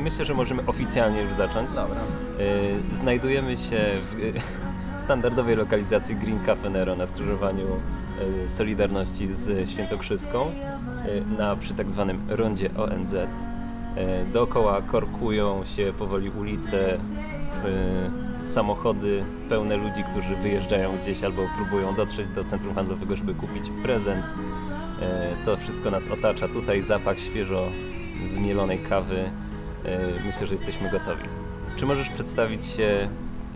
myślę, że możemy oficjalnie już zacząć. Dobra. Y, Znajdujemy się w standardowej lokalizacji Green Cafe Nero na skrzyżowaniu y, Solidarności z Świętokrzyską y, na, przy tak zwanym rondzie ONZ. Dookoła korkują się powoli ulice, samochody pełne ludzi, którzy wyjeżdżają gdzieś albo próbują dotrzeć do centrum handlowego, żeby kupić prezent. To wszystko nas otacza. Tutaj zapach świeżo zmielonej kawy. Y, Myślę, że jesteśmy gotowi. Czy możesz przedstawić się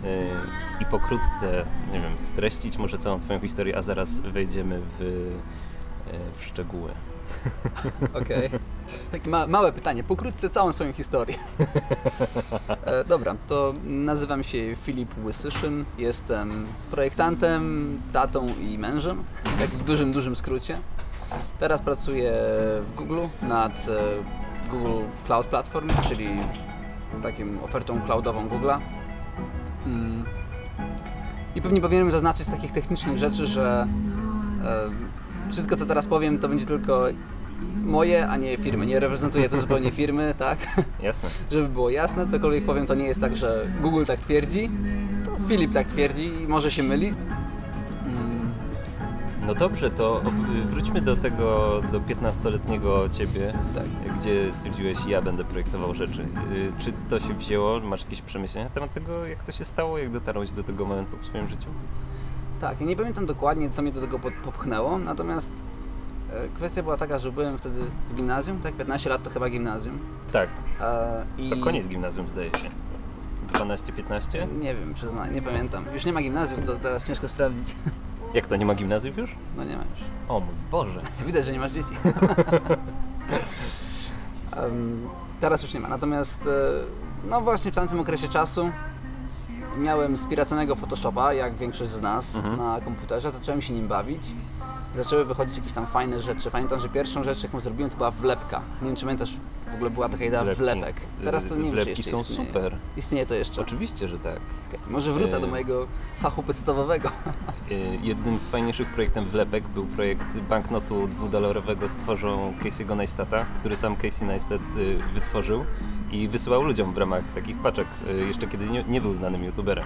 y, i pokrótce, nie wiem, streścić może całą Twoją historię, a zaraz wejdziemy w, y, w szczegóły. Okej. Takie ma małe pytanie, pokrótce całą swoją historię. e, dobra, to nazywam się Filip Łysyszyn, jestem projektantem, tatą i mężem, tak w dużym, dużym skrócie. Teraz pracuję w Google nad e, Google Cloud Platform, czyli takim ofertą cloudową Google'a. Mm. I pewnie powinienem zaznaczyć z takich technicznych rzeczy, że wszystko co teraz powiem to będzie tylko moje, a nie firmy. Nie reprezentuję to zupełnie firmy, tak? Jasne. Żeby było jasne, cokolwiek powiem to nie jest tak, że Google tak twierdzi, to Filip tak twierdzi i może się mylić. No dobrze, to wróćmy do tego, do 15-letniego Ciebie, tak. gdzie stwierdziłeś, ja będę projektował rzeczy. Y, Czy to się wzięło? Masz jakieś przemyślenia na temat tego, jak to się stało, jak dotarłeś do tego momentu w swoim życiu? Tak, ja nie pamiętam dokładnie, co mnie do tego po- popchnęło, natomiast e, kwestia była taka, że byłem wtedy w gimnazjum, tak? 15 lat to chyba gimnazjum. Tak, E, i to koniec gimnazjum zdaje się. 12-15? Nie wiem, przyznaję, nie pamiętam. Już nie ma gimnazjów, to teraz ciężko sprawdzić. Jak to, nie ma gimnazjów już? No nie ma już. O mój Boże. Widać, że nie masz dzieci. Em, teraz już nie ma. Natomiast, e, no właśnie w tamtym okresie czasu miałem spiraconego Photoshopa, jak większość z nas, Mhm. na komputerze. Zacząłem się nim bawić. Zaczęły wychodzić jakieś tam fajne rzeczy. Pamiętam, że pierwszą rzecz, jaką zrobiłem, to była wlepka. Nie wiem, czy pamiętasz, w ogóle była taka idea Wlepki. wlepek. Teraz to nie wiem, czy Wlepki jeszcze są istnieje. super. Istnieje to jeszcze. Oczywiście, że tak. Okej, Może wrócę do E, mojego fachu podstawowego. Y, Jednym z fajniejszych projektem wlepek był projekt banknotu dwudolarowego z twarzą Casey'ego Neistata, który sam Casey Neistat y, wytworzył i wysyłał ludziom w ramach takich paczek, y, jeszcze kiedy nie, nie był znanym youtuberem.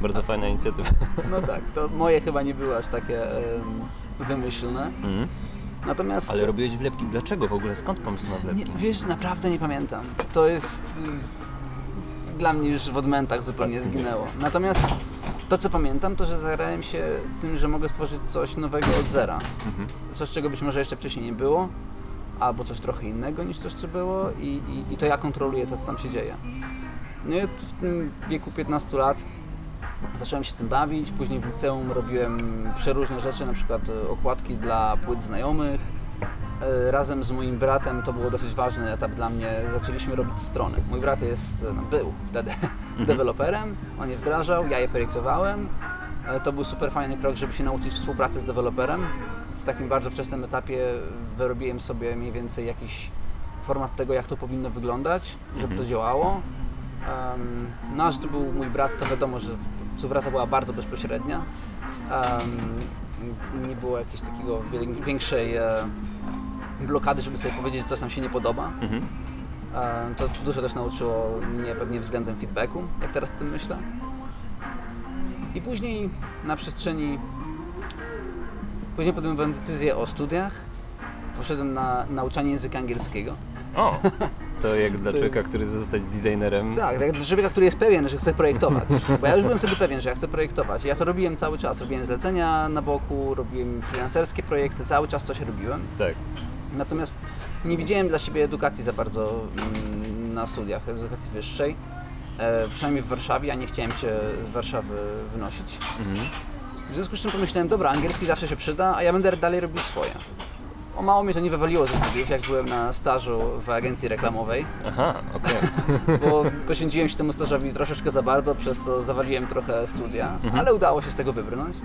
Bardzo fajna inicjatywa. No tak, to moje chyba nie były aż takie em, wymyślne. Mhm. Natomiast Ale robiłeś wlepki. Dlaczego w ogóle? Skąd pomysł na nie, wlepki? wiesz, naprawdę nie pamiętam. To jest y, dla mnie już w odmętach zupełnie zginęło. Natomiast to, co pamiętam, to, że zagrałem się tym, że mogę stworzyć coś nowego od zera. Mhm. Coś, czego być może jeszcze wcześniej nie było, albo coś trochę innego niż coś, co było i, i, i to ja kontroluję to, co tam się dzieje. No i w tym wieku 15 lat zacząłem się tym bawić, później w liceum robiłem przeróżne rzeczy, na przykład e, okładki dla płyt znajomych. E, Razem z moim bratem, to było dosyć ważny etap dla mnie, zaczęliśmy robić strony. Mój brat jest, e, no, był wtedy deweloperem, on je wdrażał, ja je projektowałem. To był super fajny krok, żeby się nauczyć współpracy z deweloperem. W takim bardzo wczesnym etapie wyrobiłem sobie mniej więcej jakiś format tego, jak to powinno wyglądać, żeby Mhm. to działało. Um, no, a że to był mój brat, to wiadomo, że współpraca była bardzo bezpośrednia. Um, nie było jakiejś takiego większej e, blokady, żeby sobie powiedzieć, że coś nam się nie podoba. Mhm. To dużo też nauczyło mnie pewnie względem feedbacku, jak teraz o tym myślę. I później na przestrzeni... Później podjąłem decyzję o studiach. Poszedłem na nauczanie języka angielskiego. O! To jak dla człowieka, jest- który chce zostać designerem. Tak, jak dla człowieka, który jest pewien, że chce projektować. Bo ja już byłem wtedy pewien, że ja chcę projektować. Ja to robiłem cały czas. Robiłem zlecenia na boku, robiłem freelancerskie projekty, cały czas coś robiłem. Tak. Natomiast nie widziałem dla siebie edukacji za bardzo mm, na studiach, edukacji wyższej. E, przynajmniej w Warszawie, a nie chciałem się z Warszawy wynosić. Mhm. W związku z czym pomyślałem, dobra, angielski zawsze się przyda, a ja będę dalej robił swoje. O mało mnie to nie wywaliło ze studiów, jak byłem na stażu w agencji reklamowej, Aha, okej. bo poświęciłem się temu stażowi troszeczkę za bardzo, przez co zawaliłem trochę studia, ale udało się z tego wybrnąć.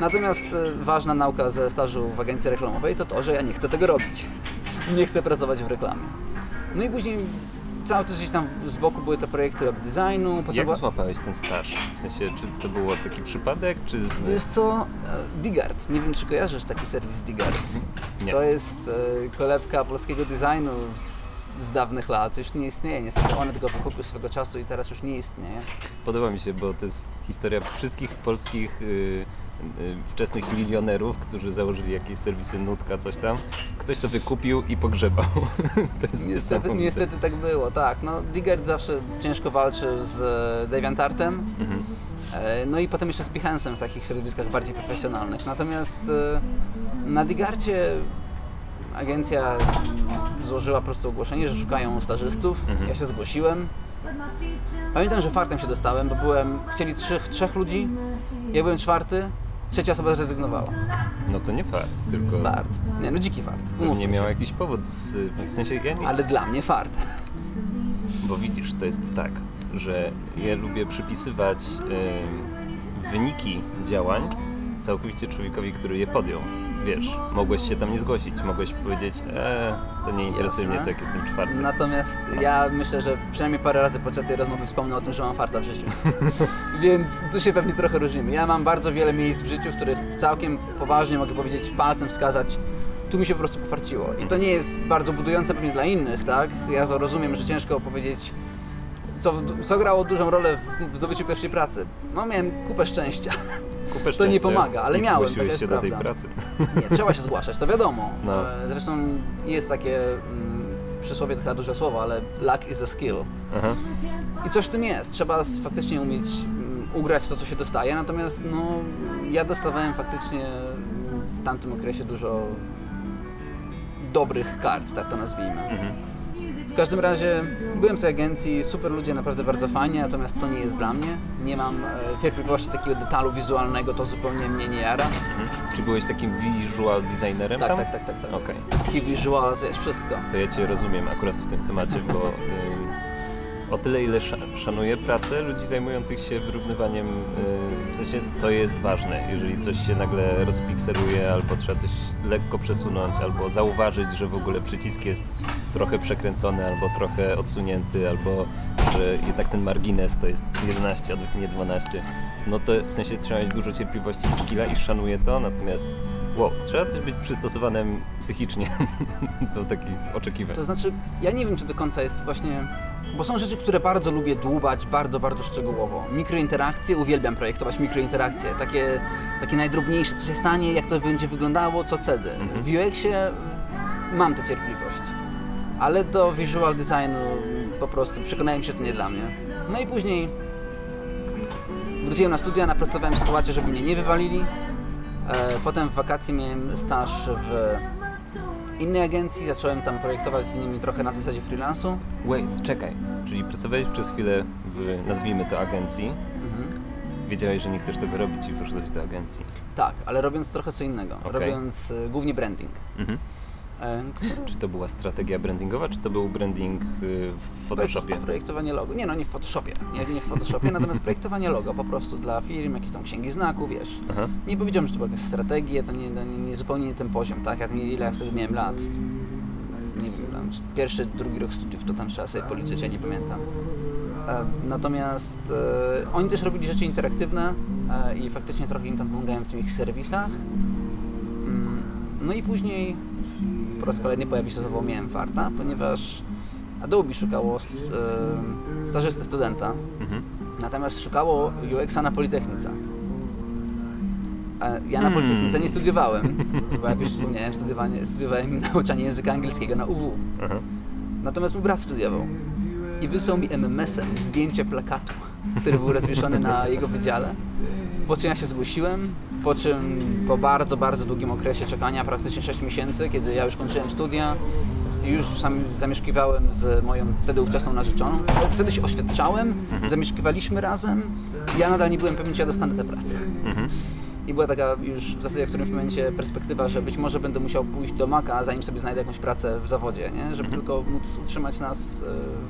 Natomiast e, ważna nauka ze stażu w agencji reklamowej to to, że ja nie chcę tego robić. Nie chcę pracować w reklamie. No i później cały czas gdzieś tam z boku były te projekty web designu. Jak była- złapałeś ten staż? W sensie, czy to było taki przypadek, czy... Z... Wiesz co, e, Digard, nie wiem czy kojarzysz taki serwis Digard. Nie. To jest e, kolebka polskiego designu. z dawnych lat, już nie istnieje. Niestety Onet go wykupił swego czasu i teraz już nie istnieje. Podoba mi się, bo to jest historia wszystkich polskich y, wczesnych milionerów, którzy założyli jakieś serwisy Nutka, coś tam. Ktoś to wykupił i pogrzebał. to jest Niestety, niestety tak było, tak. No, Digert zawsze ciężko walczył z e, DeviantArtem, Mhm. e, no i potem jeszcze z Behance'em w takich środowiskach bardziej profesjonalnych. Natomiast e, na Digarcie agencja złożyła po prostu ogłoszenie, że szukają stażystów. Mhm. Ja się zgłosiłem. Pamiętam, że fartem się dostałem, bo byłem, chcieli trzech, trzech ludzi, ja byłem czwarty, trzecia osoba zrezygnowała. No to nie fart, tylko Fart. Nie, no dziki fart. pewnie umówmy miał się. jakiś powód, z, w sensie ja nie, Ale dla mnie fart. Bo widzisz, to jest tak, że ja lubię przypisywać em, wyniki działań całkowicie człowiekowi, który je podjął. Wiesz, mogłeś się tam nie zgłosić, mogłeś powiedzieć, e, to nie interesuje Jasne. mnie, to jak jestem czwarty. Natomiast ja myślę, że przynajmniej parę razy podczas tej rozmowy wspomnę o tym, że mam farta w życiu. Więc tu się pewnie trochę różnimy. Ja mam bardzo wiele miejsc w życiu, w których całkiem poważnie mogę powiedzieć, palcem wskazać, tu mi się po prostu pofarciło. I to nie jest bardzo budujące pewnie dla innych, tak? Ja to rozumiem, że ciężko powiedzieć, co, co grało dużą rolę w, w zdobyciu pierwszej pracy. No miałem kupę szczęścia. Kupę to nie pomaga, ale miałem, taka jest się do tej pracy. Nie, trzeba się zgłaszać, to wiadomo. No. E, Zresztą jest takie mm, przysłowie, to chyba duże słowo, ale luck is a skill. Aha. I coś w tym jest. Trzeba faktycznie umieć mm, ugrać to, co się dostaje. Natomiast no, ja dostawałem faktycznie mm, w tamtym okresie dużo dobrych kart, tak to nazwijmy. Mhm. W każdym razie byłem w tej agencji, super ludzie, naprawdę bardzo fajnie, natomiast to nie jest dla mnie. Nie mam e, cierpliwości takiego detalu wizualnego, to zupełnie mnie nie jara. Mhm. Czy byłeś takim visual designerem Tak, tam? tak, tak, tak. tak. Okej. Key visuals, wiesz, wszystko. To ja Cię rozumiem akurat w tym temacie, bo ym, o tyle, ile sza- szanuję pracę ludzi zajmujących się wyrównywaniem, y, w sensie to jest ważne. Jeżeli coś się nagle rozpikseluje, albo trzeba coś lekko przesunąć, albo zauważyć, że w ogóle przycisk jest trochę przekręcony, albo trochę odsunięty, albo że jednak ten margines to jest 11, a nie 12, no to w sensie trzeba mieć dużo cierpliwości i skilla i szanuję to, natomiast wow, trzeba też być przystosowanym psychicznie do takich oczekiwań. To znaczy, ja nie wiem, czy do końca jest właśnie. Bo są rzeczy, które bardzo lubię dłubać bardzo, bardzo szczegółowo. Mikrointerakcje, uwielbiam projektować mikrointerakcje. Takie, takie najdrobniejsze, co się stanie, jak to będzie wyglądało, co wtedy. Mhm. W UX-ie mam tę cierpliwość. Ale do visual designu po prostu przekonałem się, że to nie dla mnie. No i później wróciłem na studia, naprostowałem sytuację, żeby mnie nie wywalili. E, Potem w wakacje miałem staż w innej agencji, zacząłem tam projektować z nimi trochę na zasadzie freelansu. Wait, czekaj. Czyli pracowałeś przez chwilę w, nazwijmy to, agencji. Mhm. Wiedziałeś, że nie chcesz tego robić i poszedłeś do agencji. Tak, ale robiąc trochę co innego. Okej. Robiąc e, głównie branding. Mhm. E, Czy to była strategia brandingowa, czy to był branding y, w Photoshopie? projekt- Projektowanie logo. Nie no, nie w Photoshopie. Nie, nie w Photoshopie, natomiast projektowanie logo po prostu dla firm, jakieś tam księgi znaku, wiesz. Aha. Nie powiedziałem, że to była jakaś strategia, to nie, nie, nie zupełnie nie ten poziom, tak? Jak, ile ja wtedy miałem lat? Nie wiem, tam pierwszy, drugi rok studiów, to tam trzeba sobie policzyć, ja nie pamiętam. E, Natomiast e, oni też robili rzeczy interaktywne e, i faktycznie trochę im tam pomagałem w tych serwisach. Mm, No i później po raz kolejny pojawi się słowo miałem farta, ponieważ Adobe szukało e, stażysty studenta, Mhm. natomiast szukało UX-a na Politechnice. Ja na Hmm. Politechnice nie studiowałem, bo jak już wspomniałem, studiowałem nauczanie języka angielskiego na UW. Aha. Natomiast mój brat studiował i wysłał mi MMS-em zdjęcie plakatu, który był rozwieszony na jego wydziale. Po czym ja się zgłosiłem, po czym po bardzo, bardzo długim okresie czekania, praktycznie 6 miesięcy, kiedy ja już kończyłem studia, już sam zamieszkiwałem z moją wtedy ówczesną narzeczoną. Wtedy się oświadczałem, zamieszkiwaliśmy razem. Ja nadal nie byłem pewien, czy ja dostanę tę pracę. Mhm. I była taka już w zasadzie w którymś momencie perspektywa, że być może będę musiał pójść do Maka, zanim sobie znajdę jakąś pracę w zawodzie, nie? żeby tylko móc utrzymać nas e,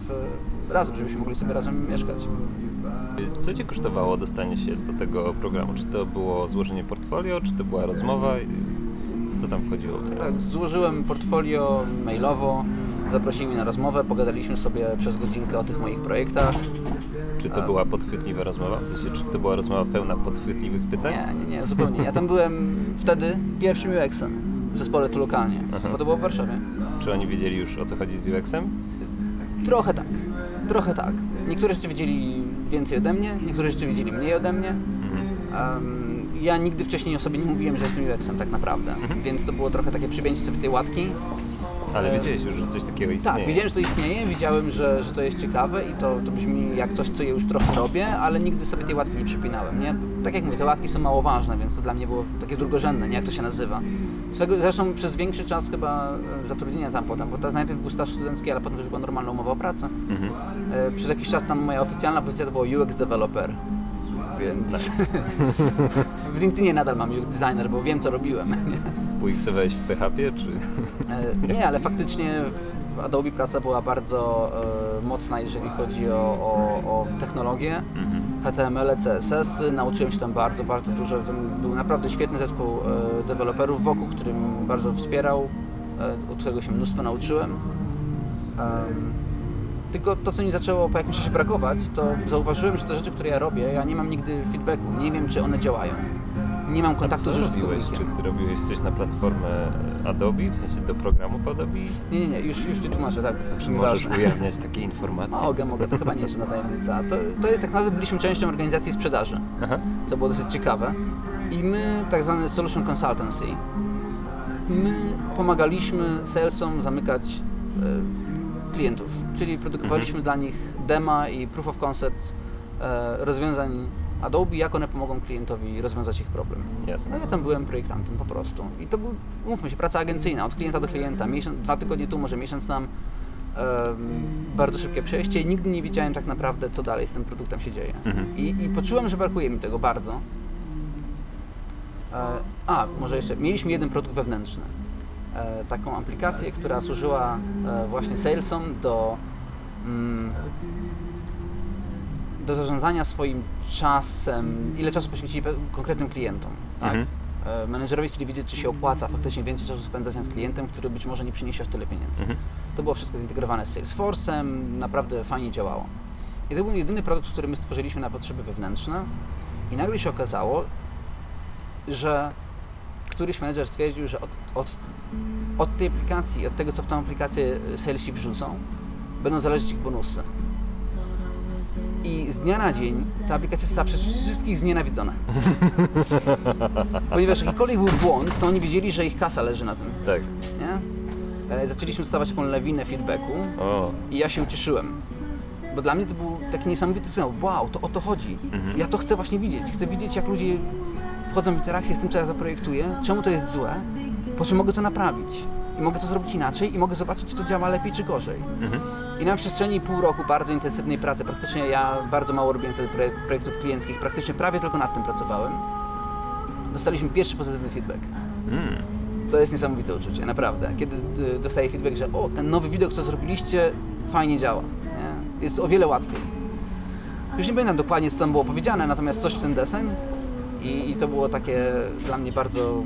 w, razem, żebyśmy mogli sobie razem mieszkać. Co Cię kosztowało dostanie się do tego programu? Czy to było złożenie portfolio, czy to była rozmowa? Co tam wchodziło? Tak, złożyłem portfolio mailowo, zaprosili mnie na rozmowę, pogadaliśmy sobie przez godzinkę o tych moich projektach. Czy to była podchwytliwa rozmowa? W sensie, czy to była rozmowa pełna podchwytliwych pytań? Nie, nie, nie, zupełnie. Ja tam byłem wtedy pierwszym UX-em w zespole tu lokalnie, Aha. bo to było w Warszawie. Czy oni wiedzieli już o co chodzi z UX-em? Trochę tak, trochę tak. Niektóre rzeczy wiedzieli więcej ode mnie, niektóre rzeczy wiedzieli mniej ode mnie. Em, ja nigdy wcześniej o sobie nie mówiłem, że jestem UX-em tak naprawdę, więc to było trochę takie przybięcie sobie tej łatki. Ale wiedziałeś już, że coś takiego istnieje. Tak, wiedziałem, że to istnieje, widziałem, że, że to jest ciekawe i to, to brzmi jak coś, co ja już trochę robię, ale nigdy sobie tej łatki nie przypinałem, nie? Tak jak mówię, te łatki są mało ważne, więc to dla mnie było takie drugorzędne, nie? Jak to się nazywa. Swego, zresztą przez większy czas chyba e, zatrudnienia tam potem, bo to najpierw był staż studencki, ale potem już była normalna umowa o pracę. Mhm. E, Przez jakiś czas tam moja oficjalna pozycja to było UX developer. Więc w LinkedInie nadal mam UX designer, bo wiem co robiłem. UX-owałeś w PHP, czy... E, Nie, ale faktycznie w Adobe praca była bardzo e, mocna, jeżeli chodzi o, o, o technologię. Mhm. HTML, CSS, -y. nauczyłem się tam bardzo, bardzo dużo. Tam był naprawdę świetny zespół e, deweloperów wokół, który mnie bardzo wspierał, e, od którego się mnóstwo nauczyłem. Em, tylko to, co mi zaczęło po jakimś czasie brakować, to zauważyłem, że te rzeczy, które ja robię, ja nie mam nigdy feedbacku, nie wiem, czy one działają. Nie mam A kontaktu co z robiłeś? użytkownikiem. Czy ty robiłeś coś na platformę Adobe, w sensie do programów Adobe? Nie, nie, nie, już, już Ci tłumaczę, tak, to Czy możesz ważne. ujawniać takie informacje? Mogę, mogę, to chyba nie jest żadna tajemnica. To, to jest tak naprawdę byliśmy częścią organizacji sprzedaży, Aha. co było dosyć ciekawe. I my, tak zwany solution consultancy, my pomagaliśmy salesom zamykać e, klientów, czyli produkowaliśmy dla nich dema i proof of concept e, rozwiązań Adobe, jak one pomogą klientowi rozwiązać ich problem. No Jasne. ja tam byłem projektantem po prostu. I to był, mówmy się, praca agencyjna, od klienta do klienta, miesiąc, dwa tygodnie tu, może miesiąc tam. Em, bardzo szybkie przejście i nigdy nie wiedziałem tak naprawdę, co dalej z tym produktem się dzieje. Mhm. I, I poczułem, że brakuje mi tego bardzo. E, a, może jeszcze, mieliśmy jeden produkt wewnętrzny. E, taką aplikację, która służyła e, właśnie salesom do, mm, do zarządzania swoim czasem, ile czasu poświęcili konkretnym klientom. Tak? Mhm. E, Menedżerowie chcieli wiedzieć, czy się opłaca faktycznie więcej czasu spędzać nad klientem, który być może nie przyniesie aż tyle pieniędzy. Mhm. To było wszystko zintegrowane z Salesforce'em, naprawdę fajnie działało. I to był jedyny produkt, który my stworzyliśmy na potrzeby wewnętrzne i nagle się okazało, że któryś menedżer stwierdził, że od, od, od tej aplikacji, od tego, co w tą aplikację salesi wrzucą, będą zależeć ich bonusy. I z dnia na dzień ta aplikacja została przez wszystkich znienawidzona. Ponieważ jakikolwiek był błąd, to oni wiedzieli, że ich kasa leży na tym. Tak. Nie? E, Zaczęliśmy dostawać taką lawinę feedbacku O, i ja się ucieszyłem. Bo dla mnie to był taki niesamowity sygnał. Wow, to o to chodzi. Mhm. Ja to chcę właśnie widzieć. Chcę widzieć, jak ludzie wchodzą w interakcję z tym, co ja zaprojektuję, czemu to jest złe, po czym mogę to naprawić. I mogę to zrobić inaczej i mogę zobaczyć, czy to działa lepiej, czy gorzej. I na przestrzeni pół roku bardzo intensywnej pracy, praktycznie ja bardzo mało robiłem wtedy projek- projektów klienckich, praktycznie prawie tylko nad tym pracowałem, dostaliśmy pierwszy pozytywny feedback. Mm. To jest niesamowite uczucie, naprawdę. Kiedy y, dostaję feedback, że o, ten nowy widok, co zrobiliście, fajnie działa. Nie? Jest o wiele łatwiej. Już nie pamiętam dokładnie, co tam było powiedziane, natomiast coś w ten deseń i, i to było takie dla mnie bardzo...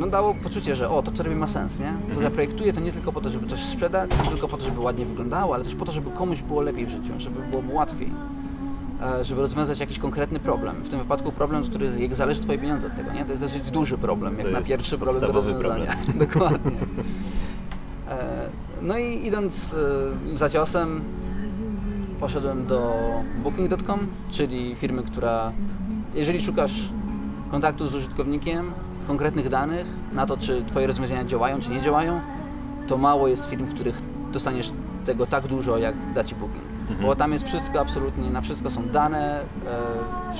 no dało poczucie, że o, to co robię ma sens, nie? To Mhm. zaprojektuję to nie tylko po to, żeby coś sprzedać, nie tylko po to, żeby ładnie wyglądało, ale też po to, żeby komuś było lepiej w życiu, żeby było mu łatwiej e, żeby rozwiązać jakiś konkretny problem. W tym wypadku problem, który jak zależy Twoje pieniądze od tego, nie? To jest dosyć duży problem, jak na pierwszy problem do rozwiązania. Dokładnie. E, no i idąc e, za ciosem, poszedłem do Booking.com, czyli firmy, która, jeżeli szukasz kontaktu z użytkownikiem, konkretnych danych na to, czy Twoje rozwiązania działają, czy nie działają, to mało jest firm, w których dostaniesz tego tak dużo, jak da Ci Booking. Bo tam jest wszystko absolutnie, na wszystko są dane,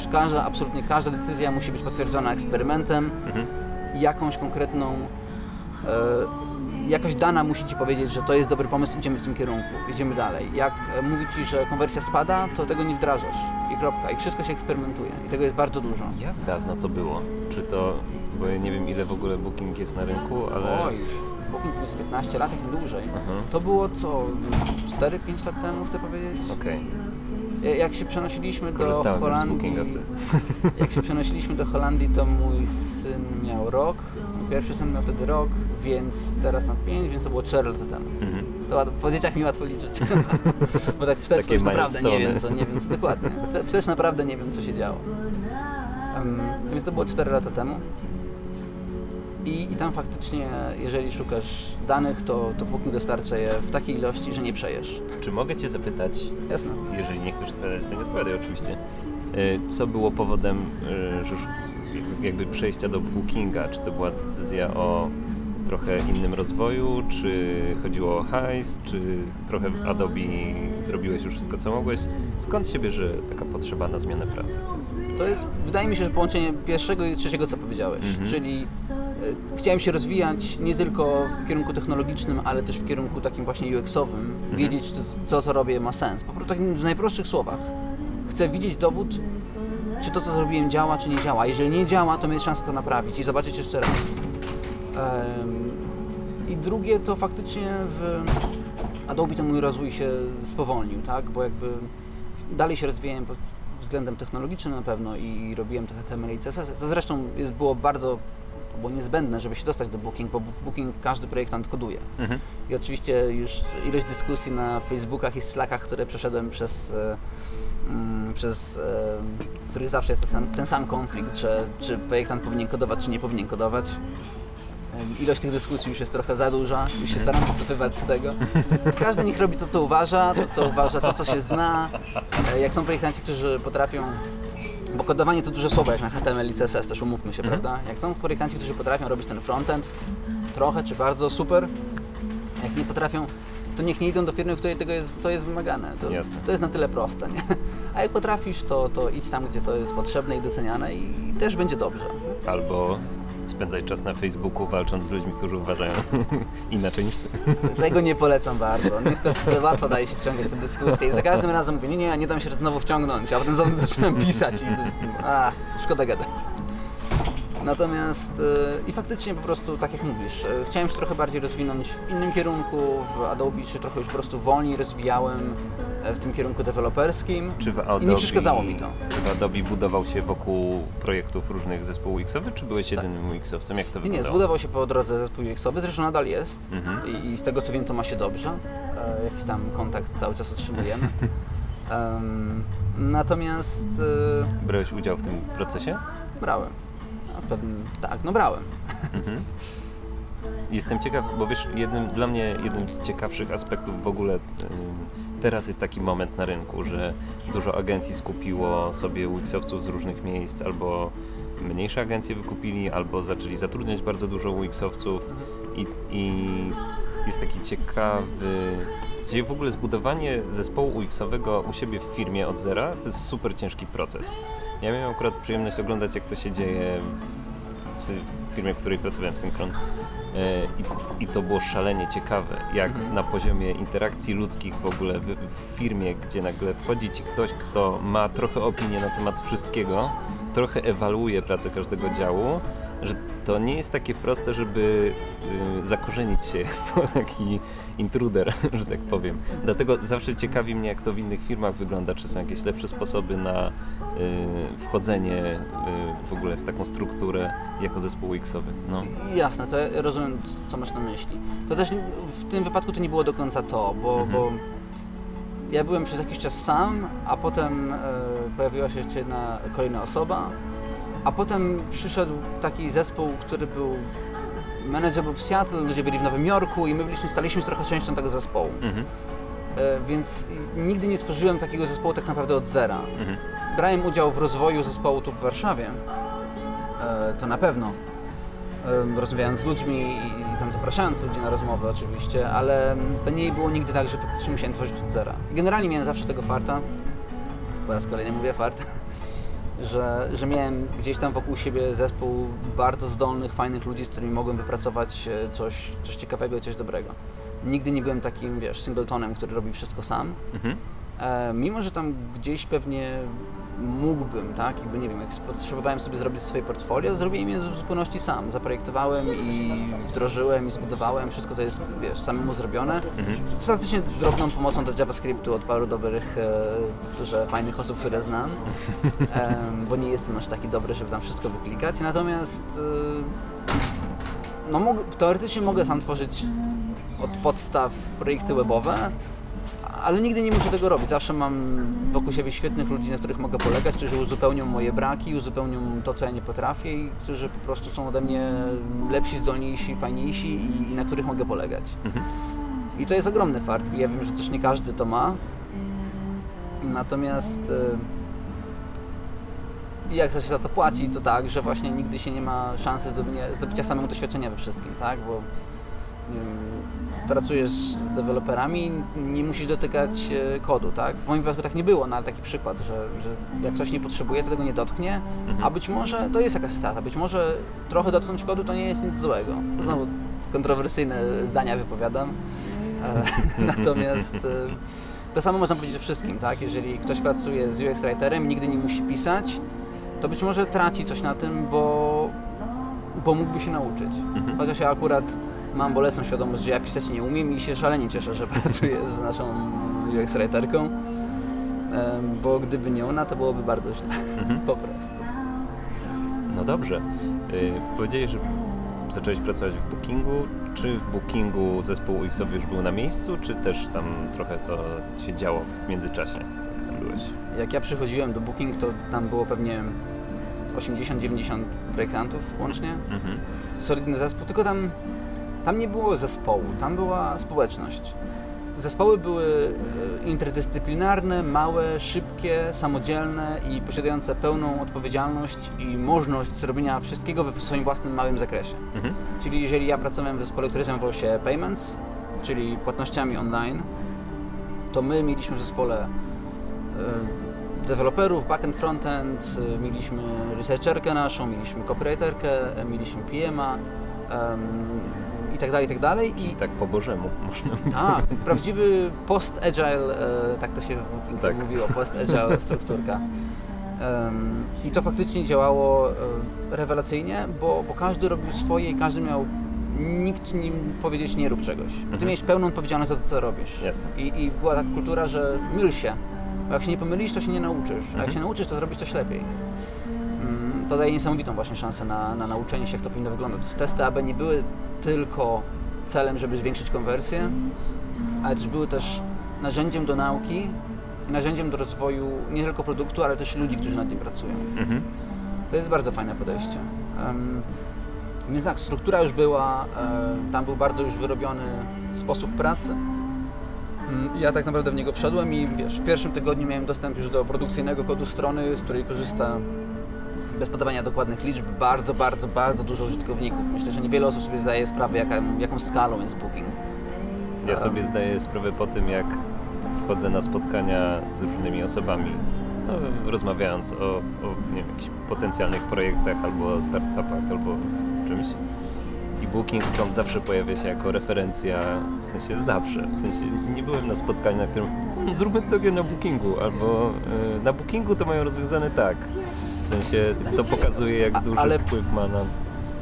e, każda, absolutnie każda decyzja musi być potwierdzona eksperymentem, Mhm. jakąś konkretną, e, jakaś dana musi Ci powiedzieć, że to jest dobry pomysł, idziemy w tym kierunku, idziemy dalej. Jak mówi Ci, że konwersja spada, to tego nie wdrażasz i kropka. I wszystko się eksperymentuje i tego jest bardzo dużo. Jak dawno to było? Czy to, bo ja nie wiem ile w ogóle Booking jest na rynku, ale... Oj, Booking jest 15 lat, jak nie dłużej. Aha. To było co, 4-5 lat temu, chcę powiedzieć? Okej, Ja- Jak się przenosiliśmy do korzystałem z Holandii, Bookinga wtedy. jak się przenosiliśmy do Holandii, to mój syn miał rok, mój pierwszy syn miał wtedy rok, więc teraz ma 5, więc to było 4 lata temu. Mhm. To łat- po dzieciach mi łatwo liczyć. Bo tak wstecz to Takie już naprawdę nie wiem, milestone. co, nie wiem co dokładnie. Wte- Wstecz naprawdę nie wiem, co się działo. Um, więc to było 4 lata temu. I, I tam faktycznie, jeżeli szukasz danych, to, to Booking dostarcza je w takiej ilości, że nie przejesz. Czy mogę Cię zapytać, Jasne. jeżeli nie chcesz odpowiadać, to nie odpowiadaj oczywiście, y, co było powodem y, jakby przejścia do Bookinga? Czy to była decyzja o trochę innym rozwoju, czy chodziło o hajs, czy trochę w Adobe zrobiłeś już wszystko, co mogłeś? Skąd się bierze taka potrzeba na zmianę pracy? To jest... To jest, wydaje mi się, że połączenie pierwszego i trzeciego, co powiedziałeś, Mhm. czyli chciałem się rozwijać nie tylko w kierunku technologicznym, ale też w kierunku takim właśnie UX-owym, wiedzieć, czy to, co robię ma sens. Po prostu takim w najprostszych słowach. Chcę widzieć dowód, czy to, co zrobiłem działa, czy nie działa. Jeżeli nie działa, to mieć szansę to naprawić i zobaczyć jeszcze raz. I drugie to faktycznie w Adobe ten mój rozwój się spowolnił, tak? Bo jakby dalej się rozwijałem pod względem technologicznym na pewno i robiłem trochę HTML i CSS, co zresztą jest, było bardzo było niezbędne, żeby się dostać do Booking, bo w Booking każdy projektant koduje. Mhm. I oczywiście już ilość dyskusji na Facebookach i Slackach, które przeszedłem przez, e, mm, przez e, w których zawsze jest ten sam, ten sam konflikt, że czy projektant powinien kodować, czy nie powinien kodować. Ilość tych dyskusji już jest trochę za duża, już się staram wycofywać z tego. Każdy niech robi to, co uważa, to, co uważa, to, co się zna. E, Jak są projektanci, którzy potrafią bo kodowanie to duże słowo jak na HTML i CSS, też umówmy się, Mhm. prawda? Jak są projektanci, którzy potrafią robić ten frontend, trochę czy bardzo, super. Jak nie potrafią, to niech nie idą do firmy, w której tego jest, to jest wymagane. To, Jasne. to jest na tyle proste, nie? A jak potrafisz, to, to idź tam, gdzie to jest potrzebne i doceniane i też będzie dobrze. Albo spędzaj czas na Facebooku walcząc z ludźmi, którzy uważają inaczej niż ty. Tego nie polecam bardzo. Niestety łatwo daje się wciągać w tę dyskusję i za każdym razem mówię, nie, nie, nie dam się znowu wciągnąć, a potem znowu zaczynam pisać i tu, a, szkoda gadać. Natomiast e, i faktycznie po prostu, tak jak mówisz, e, chciałem się trochę bardziej rozwinąć w innym kierunku, w Adobe, czy trochę już po prostu wolniej rozwijałem e, w tym kierunku deweloperskim. Czy w Adobe, I nie przeszkadzało mi to. Czy w Adobe budował się wokół projektów różnych zespołów UX-owych, czy byłeś jedynym UX-owcem? Jak to Tak. Nie, wyglądało? zbudował się po drodze zespół UX-owy, zresztą nadal jest Mhm. I, i z tego co wiem to ma się dobrze, e, jakiś tam kontakt cały czas utrzymujemy. Em, natomiast e, Brałeś udział w tym procesie? brałem. A w pewnym, tak, no brałem. Mhm. Jestem ciekaw, bo wiesz, jednym, dla mnie jednym z ciekawszych aspektów w ogóle teraz jest taki moment na rynku, że dużo agencji skupiło sobie UX-owców z różnych miejsc, albo mniejsze agencje wykupili, albo zaczęli zatrudniać bardzo dużo UX-owców i, i jest taki ciekawy... W sensie w ogóle zbudowanie zespołu UX-owego u siebie w firmie od zera to jest super ciężki proces. Ja miałem akurat przyjemność oglądać, jak to się dzieje w, w, firmie, w której pracowałem w Synchron. E, I, I to było szalenie ciekawe, jak Mhm. na poziomie interakcji ludzkich w ogóle w, w firmie, gdzie nagle wchodzi ci ktoś, kto ma trochę opinię na temat wszystkiego, trochę ewaluuje pracę każdego działu, że to nie jest takie proste, żeby y, zakorzenić się jako taki intruder, że tak powiem. Dlatego zawsze ciekawi mnie, jak to w innych firmach wygląda, czy są jakieś lepsze sposoby na y, wchodzenie y, w ogóle w taką strukturę jako zespół X-owy. No. Jasne, to ja rozumiem co masz na myśli. To też w tym wypadku to nie było do końca to, bo, Mhm. bo ja byłem przez jakiś czas sam, a potem e, pojawiła się jeszcze jedna kolejna osoba, a potem przyszedł taki zespół, który był Menedżer był w Seattle, ludzie byli w Nowym Jorku i my byliśmy, staliśmy trochę częścią tego zespołu. Mhm. E, więc nigdy nie tworzyłem takiego zespołu tak naprawdę od zera. Mhm. Brałem udział w rozwoju zespołu tu w Warszawie, e, to na pewno. E, rozmawiając z ludźmi i, i tam zapraszając ludzi na rozmowy oczywiście, ale to nie było nigdy tak, że faktycznie musiałem tworzyć od zera. Generalnie miałem zawsze tego farta, po raz kolejny mówię fart, że, że miałem gdzieś tam wokół siebie zespół bardzo zdolnych, fajnych ludzi, z którymi mogłem wypracować e, coś, coś ciekawego i coś dobrego. Nigdy nie byłem takim, wiesz, singletonem, który robi wszystko sam. Mhm. E, mimo, że tam gdzieś pewnie mógłbym, tak, jakby nie wiem, jak potrzebowałem sobie zrobić swoje portfolio, zrobiłem je w zupełności sam. Zaprojektowałem i wdrożyłem i zbudowałem, wszystko to jest, wiesz, samemu zrobione. Mhm. Faktycznie z drobną pomocą do JavaScriptu od paru dobrych, e, że fajnych osób, które znam, Em, bo nie jestem aż taki dobry, żeby tam wszystko wyklikać, natomiast e, no, mógł, teoretycznie mogę sam tworzyć od podstaw projekty webowe, ale nigdy nie muszę tego robić. Zawsze mam wokół siebie świetnych ludzi, na których mogę polegać, którzy uzupełnią moje braki, uzupełnią to, co ja nie potrafię i którzy po prostu są ode mnie lepsi, zdolniejsi, fajniejsi i, i na których mogę polegać. Mhm. I to jest ogromny fart. Ja wiem, że też nie każdy to ma. Natomiast e, jak się za to płaci, to tak, że właśnie nigdy się nie ma szansy zdobycia, zdobycia samego doświadczenia we wszystkim, tak? Bo pracujesz z deweloperami, nie musisz dotykać e, kodu, tak? W moim przypadku tak nie było, no ale taki przykład, że, że jak ktoś nie potrzebuje, to tego nie dotknie, Mhm. a być może to jest jakaś strata, być może trochę dotknąć kodu to nie jest nic złego. To Znowu kontrowersyjne zdania wypowiadam, e, natomiast e, to samo można powiedzieć o wszystkim, tak? Jeżeli ktoś pracuje z UX Writerem nigdy nie musi pisać, to być może traci coś na tym, bo, bo mógłby się nauczyć. Mhm. Chociaż ja akurat mam bolesną świadomość, że ja pisać nie umiem i się szalenie cieszę, że pracuję z naszą UX Writerką, bo gdyby nie ona, to byłoby bardzo źle, Mhm. po prostu. No dobrze. Y, powiedziałeś, że zacząłeś pracować w Bookingu. Czy w Bookingu zespół UX-owy już był na miejscu, czy też tam trochę to się działo w międzyczasie, jak tam byłeś? Jak ja przychodziłem do Booking, to tam było pewnie 80-90 projektantów łącznie. Mhm. solidny zespół, tylko tam, tam nie było zespołu, tam była społeczność. Zespoły były e, interdyscyplinarne, małe, szybkie, samodzielne i posiadające pełną odpowiedzialność i możliwość zrobienia wszystkiego we swoim własnym małym zakresie. Mhm. Czyli jeżeli ja pracowałem w zespole, który zajmował się payments, czyli płatnościami online, to my mieliśmy w zespole e, deweloperów, backend, frontend, e, mieliśmy researcherkę naszą, mieliśmy copywriterkę, mieliśmy PM-a i tak dalej, i tak dalej. I tak po bożemu można tak, prawdziwy post-agile, e, tak to się w Tak. mówiło, post-agile strukturka. Em, I to faktycznie działało e, rewelacyjnie, bo, bo każdy robił swoje i każdy miał, nikt nim powiedzieć nie rób czegoś. Ty Mhm. miałeś pełną odpowiedzialność za to, co robisz. Jasne. I, I była taka kultura, że myl się, bo jak się nie pomylisz, to się nie nauczysz, a jak Mhm. się nauczysz, to zrobisz coś lepiej. Mm, To daje niesamowitą właśnie szansę na, na nauczenie się, jak to powinno wyglądać. Testy AB nie były tylko celem, żeby zwiększyć konwersję, ale też były też narzędziem do nauki i narzędziem do rozwoju nie tylko produktu, ale też ludzi, którzy nad nim pracują. Mhm. To jest bardzo fajne podejście. Um, więc tak, struktura już była, e, tam był bardzo już wyrobiony sposób pracy. Mm, Ja tak naprawdę w niego wszedłem i wiesz, w pierwszym tygodniu miałem dostęp już do produkcyjnego kodu strony, z której korzysta bez podawania dokładnych liczb bardzo, bardzo, bardzo dużo użytkowników. Myślę, że niewiele osób sobie zdaje sprawę, jaka, jaką skalą jest Booking. Ja sobie zdaję sprawę po tym, jak wchodzę na spotkania z różnymi osobami, no, rozmawiając o, o nie wiem, jakichś potencjalnych projektach albo startupach, albo czymś. I Booking.com zawsze pojawia się jako referencja, w sensie zawsze, w sensie nie byłem na spotkaniu, na którym "Hmm, zróbmy to na Bookingu, albo y, na Bookingu to mają rozwiązane tak. W sensie to pokazuje, jak duży ale- wpływ ma na...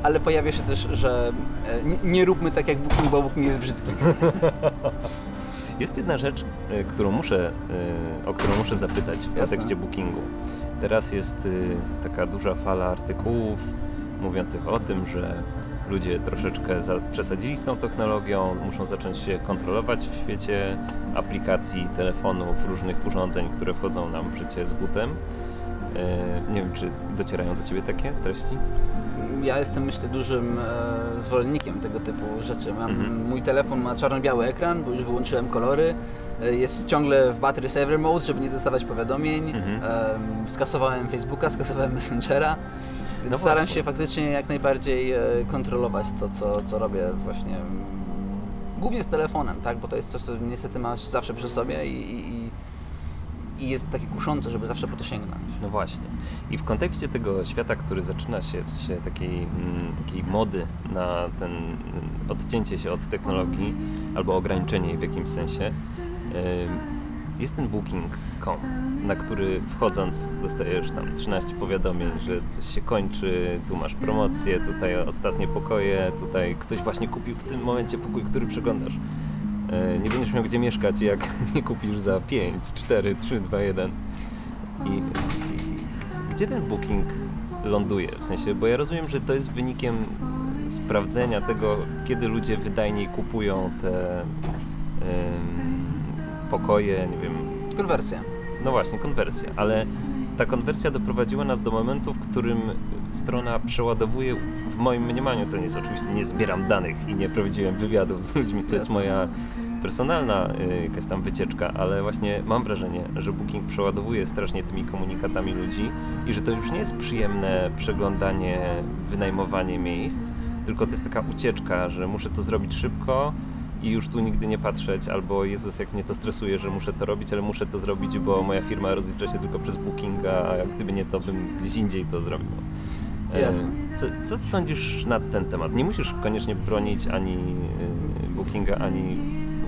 Ale pojawia się też, że e, nie, nie róbmy tak jak Booking, bo Booking jest brzydki. Jest jedna rzecz, y, którą muszę, y, o którą muszę zapytać w kontekście bookingu. Teraz jest y, taka duża fala artykułów mówiących o tym, że ludzie troszeczkę za, przesadzili z tą technologią, muszą zacząć się kontrolować w świecie aplikacji, telefonów, różnych urządzeń, które wchodzą nam w życie z butem. Y, Nie wiem, czy docierają do Ciebie takie treści? Ja jestem, myślę, dużym e, zwolennikiem tego typu rzeczy. Mam, Mhm. Mój telefon ma czarno-biały ekran, bo już wyłączyłem kolory. E, jest ciągle w battery saver mode, żeby nie dostawać powiadomień. Mhm. E, skasowałem Facebooka, skasowałem Messengera. Więc No staram właśnie. się faktycznie jak najbardziej e, kontrolować to, co, co robię właśnie. mm, Głównie z telefonem, tak? Bo to jest coś, co niestety masz zawsze przy sobie i, i, i- jest takie kuszące, żeby zawsze po to sięgnąć. No właśnie. I w kontekście tego świata, który zaczyna się, w sensie takiej, mm, takiej mody na ten mm, odcięcie się od technologii albo ograniczenie jej w jakimś sensie, jest ten booking.com, na który wchodząc dostajesz tam 13 powiadomień, że coś się kończy, tu masz promocję, tutaj ostatnie pokoje, tutaj ktoś właśnie kupił w tym momencie pokój, który przeglądasz. E, Nie będziesz miał gdzie mieszkać, jak nie kupisz za 5, 4, 3, 2, 1. I, i gdzie ten booking ląduje? W sensie, bo ja rozumiem, że to jest wynikiem sprawdzenia tego, kiedy ludzie wydajniej kupują te, em, pokoje, nie wiem, Konwersja. no właśnie, konwersja, ale ta konwersja doprowadziła nas do momentu, w którym strona przeładowuje, w moim mniemaniu, to nie jest oczywiście, nie zbieram danych i nie prowadziłem wywiadów z ludźmi, to jest moja personalna y, jakaś tam wycieczka, ale właśnie mam wrażenie, że Booking przeładowuje strasznie tymi komunikatami ludzi i że to już nie jest przyjemne przeglądanie, wynajmowanie miejsc, tylko to jest taka ucieczka, że muszę to zrobić szybko i już tu nigdy nie patrzeć, albo Jezus, jak mnie to stresuje, że muszę to robić, ale muszę to zrobić, bo moja firma rozlicza się tylko przez Bookinga, a gdyby nie to, bym gdzieś indziej to zrobił. E, Jasne. Co, co sądzisz na ten temat? Nie musisz koniecznie bronić ani y, Bookinga, ani...